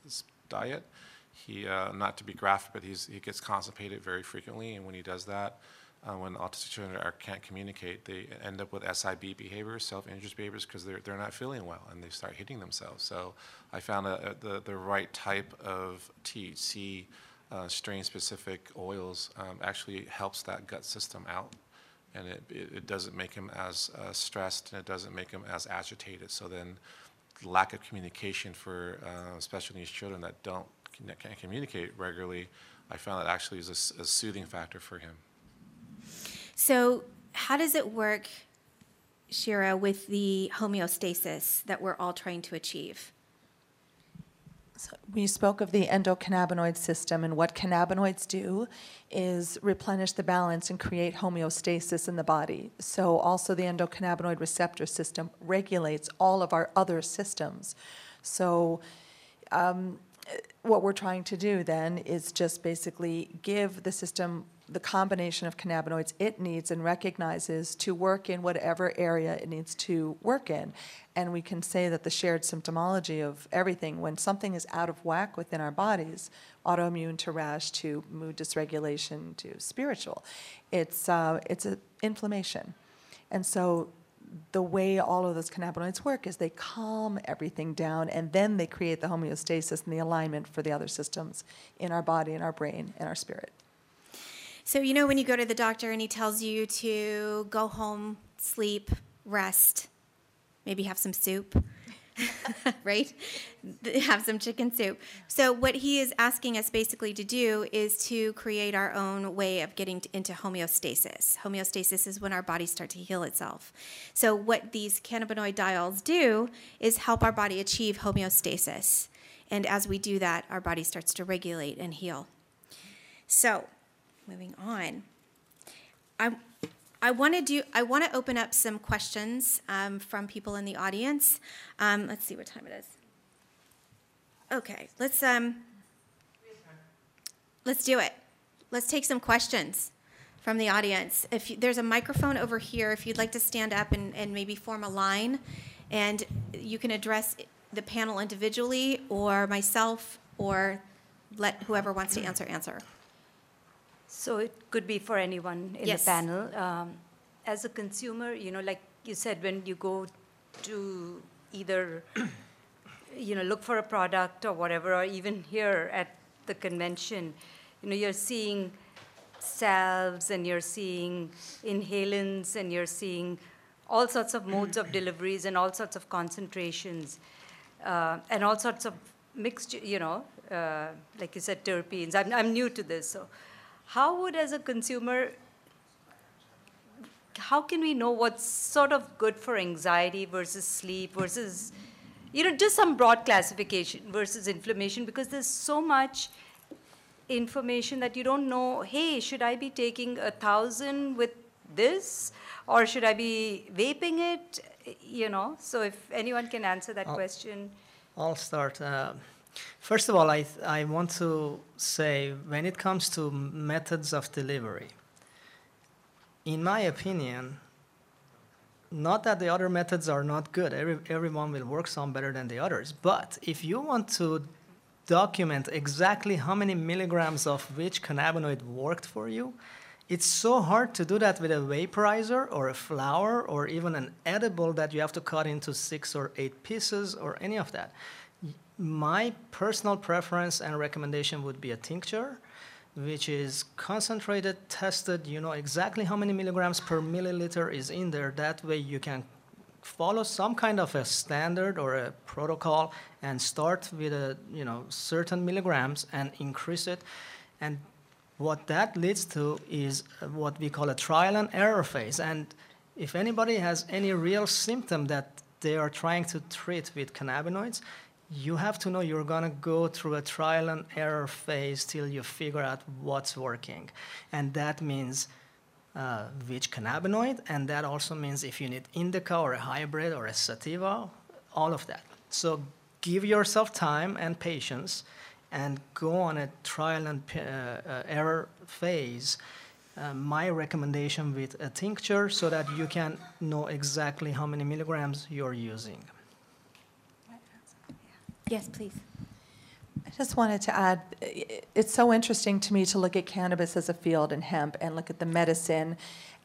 diet. He, uh, not to be graphic, but he's, he gets constipated very frequently, and when he does that, uh, when autistic children are, can't communicate, they end up with SIB behaviors, self-injurious behaviors, because they're, they're not feeling well and they start hitting themselves. So I found a, a, the, the right type of THC uh, strain-specific oils um, actually helps that gut system out. And it, it, it doesn't make him as uh, stressed and it doesn't make him as agitated. So then lack of communication for uh, special needs children that don't that can't communicate regularly, I found that actually is a soothing factor for him. So, how does it work, Shira, with the homeostasis that we're all trying to achieve? So we spoke of the endocannabinoid system, and what cannabinoids do is replenish the balance and create homeostasis in the body. So, also, the endocannabinoid receptor system regulates all of our other systems. So, um, what we're trying to do then is just basically give the system the combination of cannabinoids it needs and recognizes to work in whatever area it needs to work in. And we can say that the shared symptomology of everything, when something is out of whack within our bodies, autoimmune to rash to mood dysregulation to spiritual, it's, uh, it's an inflammation. And so the way all of those cannabinoids work is they calm everything down and then they create the homeostasis and the alignment for the other systems in our body, in our brain, in our spirit. So, you know, when you go to the doctor and he tells you to go home, sleep, rest, maybe have some soup, [laughs] right? [laughs] have some chicken soup. So, what he is asking us basically to do is to create our own way of getting into homeostasis. Homeostasis is when our bodies start to heal itself. So, what these cannabinoid diols do is help our body achieve homeostasis. And as we do that, our body starts to regulate and heal. So, moving on. I, I want to do. I want to open up some questions um, from people in the audience. Um, let's see what time it is. Okay, let's um, let's do it. Let's take some questions from the audience. If you, there's a microphone over here, if you'd like to stand up and, and maybe form a line, and you can address the panel individually, or myself, or let whoever wants to answer answer. So it could be for anyone in Yes. the panel. Um, as a consumer, you know, like you said, when you go to either, [clears throat] you know, look for a product or whatever, or even here at the convention, you know, you're seeing salves and you're seeing inhalants and you're seeing all sorts of modes of [clears throat] deliveries and all sorts of concentrations uh, and all sorts of mixed, you know, uh, like you said, terpenes. I'm, I'm new to this, so how would, as a consumer, how can we know what's sort of good for anxiety versus sleep versus, you know, just some broad classification versus inflammation? Because there's so much information that you don't know. Hey, should I be taking a thousand with this, or should I be vaping it? You know. So if anyone can answer that I'll- question. I'll start. Uh, first of all, I, I want to say when it comes to methods of delivery, in my opinion, not that the other methods are not good, Every, everyone will work some better than the others, but if you want to document exactly how many milligrams of which cannabinoid worked for you, it's so hard to do that with a vaporizer or a flower or even an edible that you have to cut into six or eight pieces or any of that. My personal preference and recommendation would be a tincture, which is concentrated, tested, you know exactly how many milligrams per milliliter is in there. That way you can follow some kind of a standard or a protocol and start with a you know certain milligrams and increase it and what that leads to is what we call a trial and error phase and if anybody has any real symptom that they are trying to treat with cannabinoids you have to know you're going to go through a trial and error phase till you figure out what's working and that means uh, which cannabinoid, and that also means if you need indica or a hybrid or a sativa, all of that. So give yourself time and patience and go on a trial and uh, uh, error phase. Uh, my recommendation with a tincture so that you can know exactly how many milligrams you're using. Yes, please. I just wanted to add, it's so interesting to me to look at cannabis as a field and hemp and look at the medicine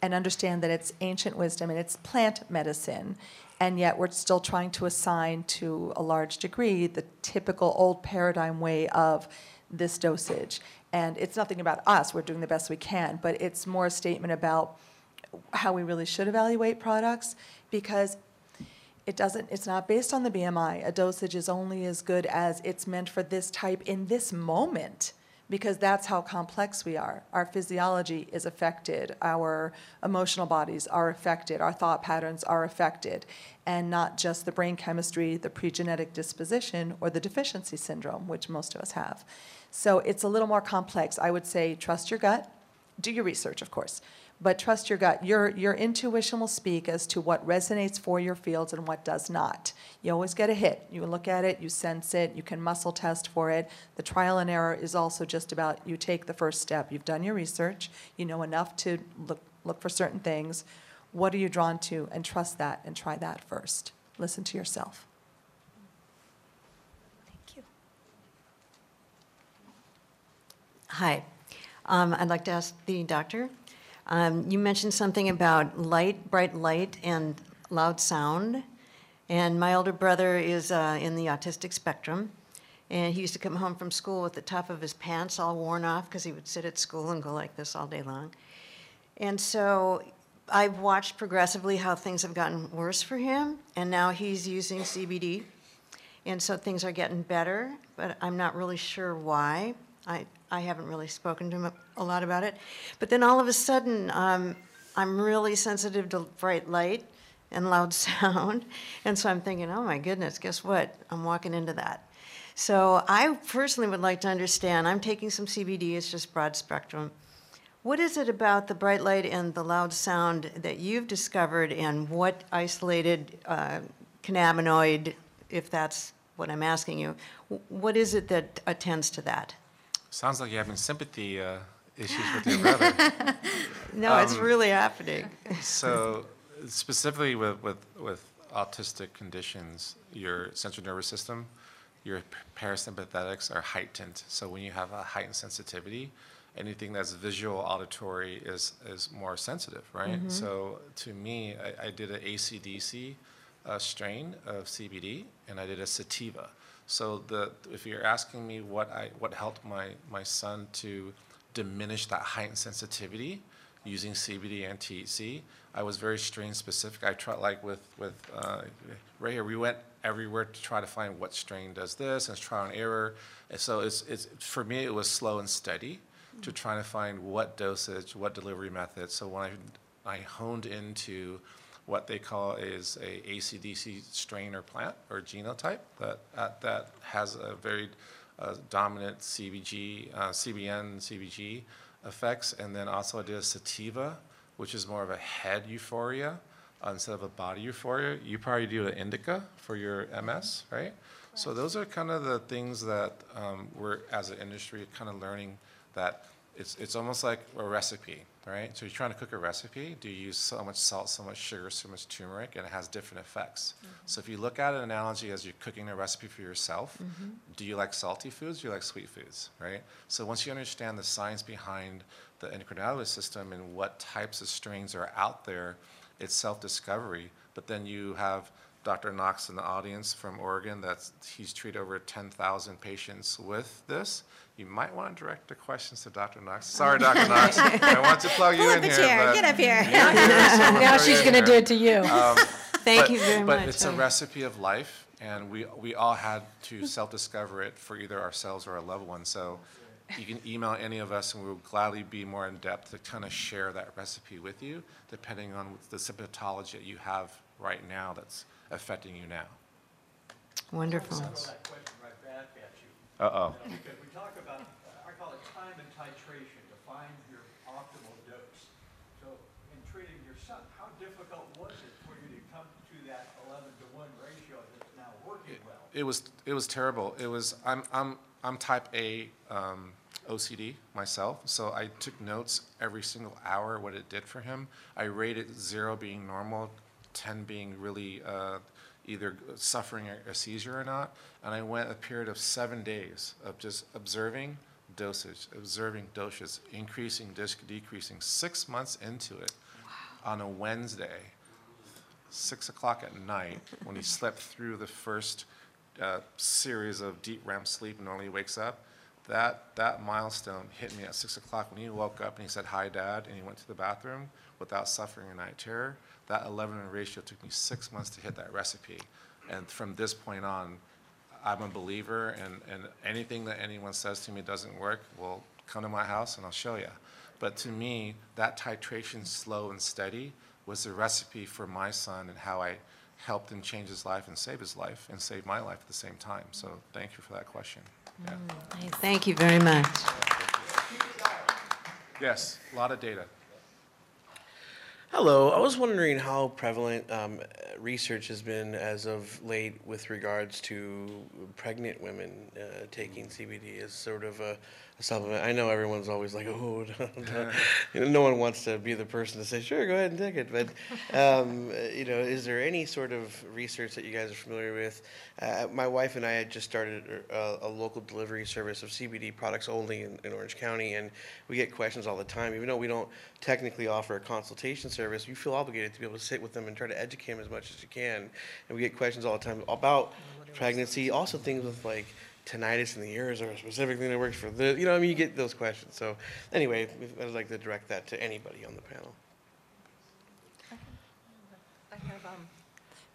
and understand that it's ancient wisdom and it's plant medicine. And yet we're still trying to assign to a large degree the typical old paradigm way of this dosage. And it's nothing about us, we're doing the best we can, but it's more a statement about how we really should evaluate products because it doesn't, it's not based on the BMI. A dosage is only as good as it's meant for this type in this moment, because that's how complex we are. Our physiology is affected, our emotional bodies are affected, our thought patterns are affected, and not just the brain chemistry, the pregenetic disposition, or the deficiency syndrome, which most of us have. So it's a little more complex. I would say trust your gut, do your research, of course, but trust your gut. Your, your intuition will speak as to what resonates for your fields and what does not. You always get a hit. You look at it, you sense it, you can muscle test for it. The trial and error is also just about you take the first step. You've done your research, you know enough to look, look for certain things. What are you drawn to? And trust that and try that first. Listen to yourself. Thank you. Hi. Um, I'd like to ask the doctor, um, you mentioned something about light, bright light and loud sound. And my older brother is uh, in the autistic spectrum. And he used to come home from school with the top of his pants all worn off because he would sit at school and go like this all day long. And so I've watched progressively how things have gotten worse for him. And now he's using CBD. And so things are getting better, but I'm not really sure why. I, I haven't really spoken to him a lot about it. But then all of a sudden, um, I'm really sensitive to bright light and loud [laughs] sound. And so I'm thinking, oh my goodness, guess what? I'm walking into that. So I personally would like to understand, I'm taking some CBD, it's just broad spectrum. What is it about the bright light and the loud sound that you've discovered, and what isolated uh, cannabinoid, if that's what I'm asking you, what is it that attends to that? Sounds like you're having sympathy uh, issues with your brother. [laughs] No, it's really happening. [laughs] So specifically with, with, with autistic conditions, your central nervous system, your parasympathetics are heightened. So when you have a heightened sensitivity, anything that's visual, auditory is, is more sensitive, right? So to me, I, I did an ACDC uh, strain of CBD, and I did a sativa. So the, if you're asking me what I, what helped my, my son to diminish that heightened sensitivity using CBD and THC, I was very strain specific. I tried, like with, with uh, Ray here, we went everywhere to try to find what strain does this, and it's trial and error. And so it's, it's, for me, it was slow and steady to try to find what dosage, what delivery method. So when I, I honed into what they call is a ACDC strain or plant or genotype that, uh, that has a very uh, dominant CBG, uh, CBN, CBG effects. And then also I did a sativa, which is more of a head euphoria instead of a body euphoria. You probably do an indica for your MS, right? So those are kind of the things that um, we're, as an industry, kind of learning that It's, it's almost like a recipe, right? So you're trying to cook a recipe, do you use so much salt, so much sugar, so much turmeric, and it has different effects. Mm-hmm. So if you look at an analogy as you're cooking a recipe for yourself, mm-hmm. do you like salty foods, do you like sweet foods, right? So once you understand the science behind the endocannabinoid system and what types of strains are out there, it's self-discovery. But then you have Dr. Knox in the audience from Oregon, that's, he's treated over 10,000 patients with this. You might want to direct the questions to Dr. Knox. Sorry, Dr. [laughs] Knox, I want to plug you Pull in up a here, chair, get up here. Yeah, [laughs] yeah, so we'll Now she's going to do it to you. Um, [laughs] Thank But- you very much. But it's a recipe of life, and we, we all had to self-discover it for either ourselves or our loved ones. So you can email any of us, and we will gladly be more in-depth to kind of share that recipe with you, depending on the symptomatology that you have right now that's affecting you now. Wonderful. Throw that question right back at you. Uh-oh. Because we talk about, I call it time and titration to find your optimal dose. So in treating your son, how difficult was it for you to come to that eleven to one ratio that's now working well? It was, it was terrible. It was, I'm, I'm, I'm type A um, OCD myself, so I took notes every single hour, what it did for him. I rated zero being normal, 10 being really uh, either suffering a- seizure or not. And I went a period of seven days of just observing dosage, observing doses, increasing, decreasing, six months into it on a Wednesday six o'clock at night when he [laughs] slept through the first uh, series of deep REM sleep and only wakes up. That, that milestone hit me at six o'clock when he woke up and he said, hi, dad, and he went to the bathroom without suffering a night terror. That 11 ratio took me six months to hit that recipe. And from this point on, I'm a believer and, and anything that anyone says to me doesn't work, well, come to my house and I'll show you. But to me, that titration slow and steady was the recipe for my son and how I helped him change his life and save his life and save my life at the same time. So thank you for that question. Yeah. Mm, thank you very much. Yes, a lot of data. Hello, I was wondering how prevalent um, research has been as of late with regards to pregnant women uh, taking CBD as sort of a supplement. I know everyone's always like, oh, [laughs] you know, no one wants to be the person to say, sure, go ahead and take it. But, [laughs] um, uh, you know, is there any sort of research that you guys are familiar with? Uh, my wife and I had just started a, a local delivery service of CBD products only in, in Orange County, and we get questions all the time. Even though we don't technically offer a consultation service, you feel obligated to be able to sit with them and try to educate them as much as you can. And we get questions all the time about pregnancy, also things with like tinnitus in the ears or a specific thing that works for the, you know, I mean, you get those questions. So anyway, I'd like to direct that to anybody on the panel.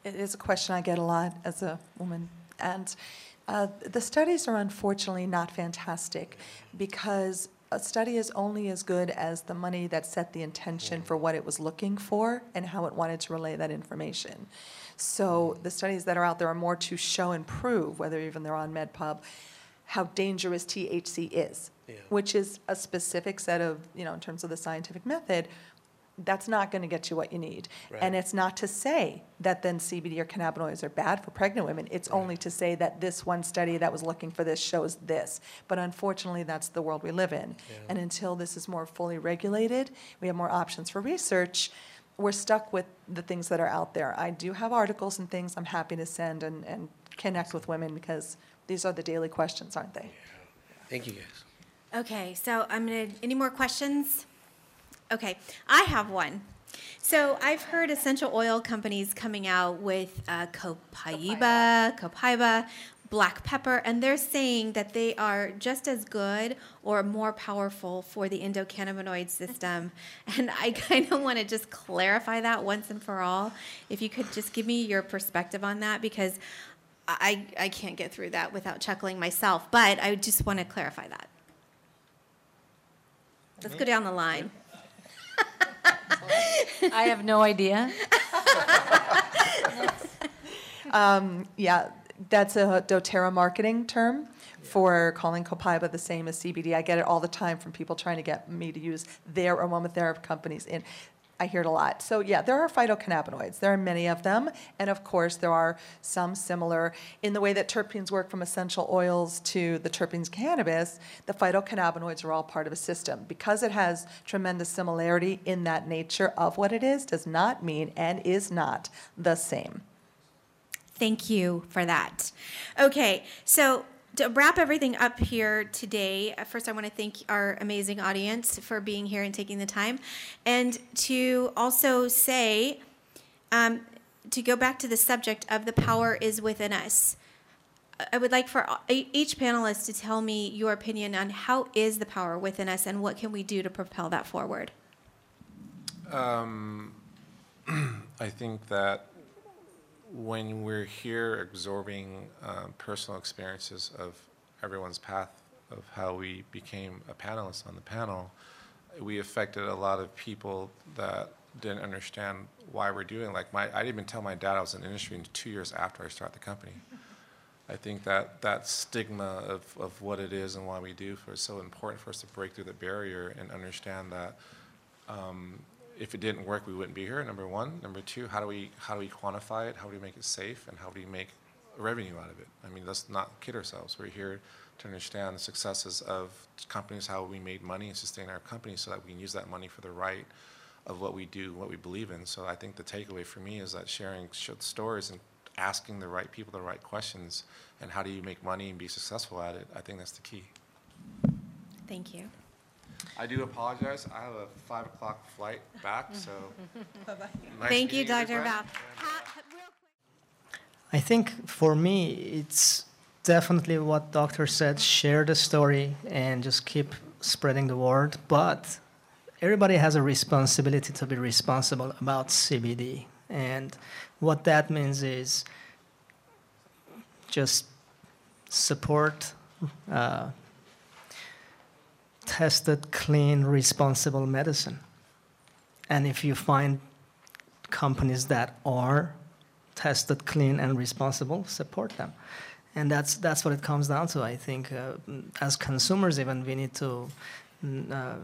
It is a question I get a lot as a woman. And uh, the studies are unfortunately not fantastic because a study is only as good as the money that set the intention for what it was looking for and how it wanted to relay that information. So the studies that are out there are more to show and prove, whether even they're on MedPub, how dangerous THC is, Yeah. which is a specific set of, you know, in terms of the scientific method, that's not going to get you what you need. And it's not to say that then CBD or cannabinoids are bad for pregnant women. It's only to say that this one study that was looking for this shows this. But unfortunately, that's the world we live in. Yeah. And until this is more fully regulated, we have more options for research, we're stuck with the things that are out there. I do have articles and things I'm happy to send and, and connect with women because these are the daily questions, aren't they? Thank you, guys. Okay, so I'm gonna, any more questions? Okay, I have one. So I've heard essential oil companies coming out with uh, copaiba, copaiba, black pepper, and they're saying that they are just as good or more powerful for the endocannabinoid system. [laughs] And I kind of want to just clarify that once and for all. If you could just give me your perspective on that, because I, I can't get through that without chuckling myself, but I just want to clarify that. Let's go down the line. I have no idea. [laughs] Um, yeah, that's a doTERRA marketing term for calling copaiba the same as CBD. I get it all the time from people trying to get me to use their aromatherapy companies in. I hear it a lot. So yeah, there are phytocannabinoids. There are many of them, and of course there are some similar in the way that terpenes work from essential oils to the terpenes cannabis. The phytocannabinoids are all part of a system because it has tremendous similarity in that nature of what it is. Does not mean and is not the same. Thank you for that. Okay, so to wrap everything up here today, uh, first I want to thank our amazing audience for being here and taking the time, and to also say, um, to go back to the subject of the power is within us. I- would like for each panelist to tell me your opinion on how is the power within us and what can we do to propel that forward. Um, [clears throat] I think that when we're here absorbing um, personal experiences of everyone's path of how we became a panelist on the panel, we affected a lot of people that didn't understand why we're doing. Like my, I didn't even tell my dad I was in the industry two years after I started the company. I think that that stigma of, of what it is and why we do for is so important for us to break through the barrier and understand that um, if it didn't work, we wouldn't be here. Number one. Number two, how do we how do we quantify it? How do we make it safe? And how do we make revenue out of it? I mean, let's not kid ourselves. We're here to understand the successes of companies, how we made money and sustain our company, so that we can use that money for the right of what we do, what we believe in. So I think the takeaway for me is that sharing stories and asking the right people the right questions, and how do you make money and be successful at it? I think that's the key. Thank you. I do apologize. I have a five o'clock flight back, [laughs] so. nice Thank you, Dr. everybody. Val. Ha- ha- real quick- I think for me, it's definitely what doctor said share the story and just keep spreading the word. But everybody has a responsibility to be responsible about CBD. And what that means is just support uh, tested, clean, responsible medicine. And if you find companies that are tested, clean, and responsible, support them. And that's, that's what it comes down to. I think uh, as consumers, even, we need to mm, uh,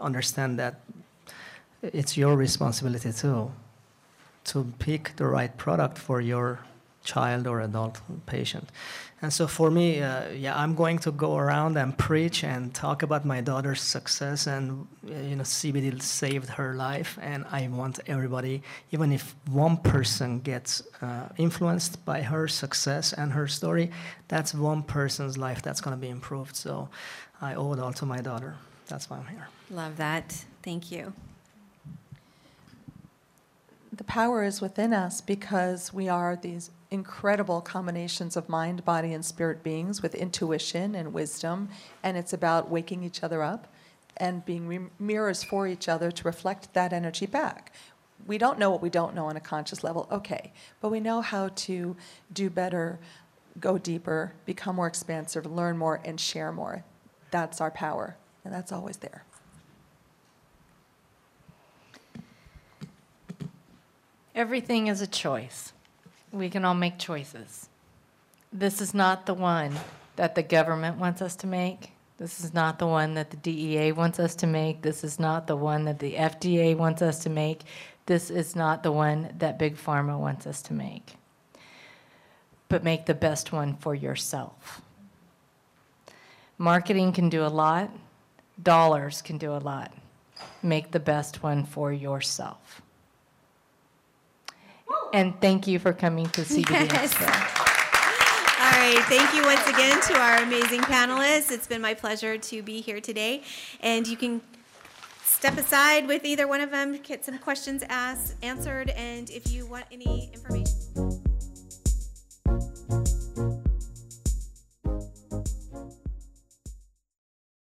understand that it's your responsibility too to pick the right product for your child or adult patient. And so for me, uh, yeah, I'm going to go around and preach and talk about my daughter's success and you know CBD saved her life, and I want everybody, even if one person gets uh, influenced by her success and her story, that's one person's life that's going to be improved. So I owe it all to my daughter. That's why I'm here. Love that. Thank you. The power is within us because we are these incredible combinations of mind, body, and spirit beings with intuition and wisdom. And it's about waking each other up and being re- mirrors for each other to reflect that energy back. We don't know what we don't know on a conscious level, okay, but we know how to do better, go deeper, become more expansive, learn more, and share more. That's our power, and that's always there. Everything is a choice. We can all make choices. This is not the one that the government wants us to make. This is not the one that the DEA wants us to make. This is not the one that the FDA wants us to make. This is not the one that Big Pharma wants us to make. But make the best one for yourself. Marketing can do a lot, dollars can do a lot. Make the best one for yourself. And thank you for coming to CBD Yes. Expo. All right, thank you once again to our amazing panelists. It's been my pleasure to be here today. And you can step aside with either one of them, get some questions asked, answered, and if you want any information.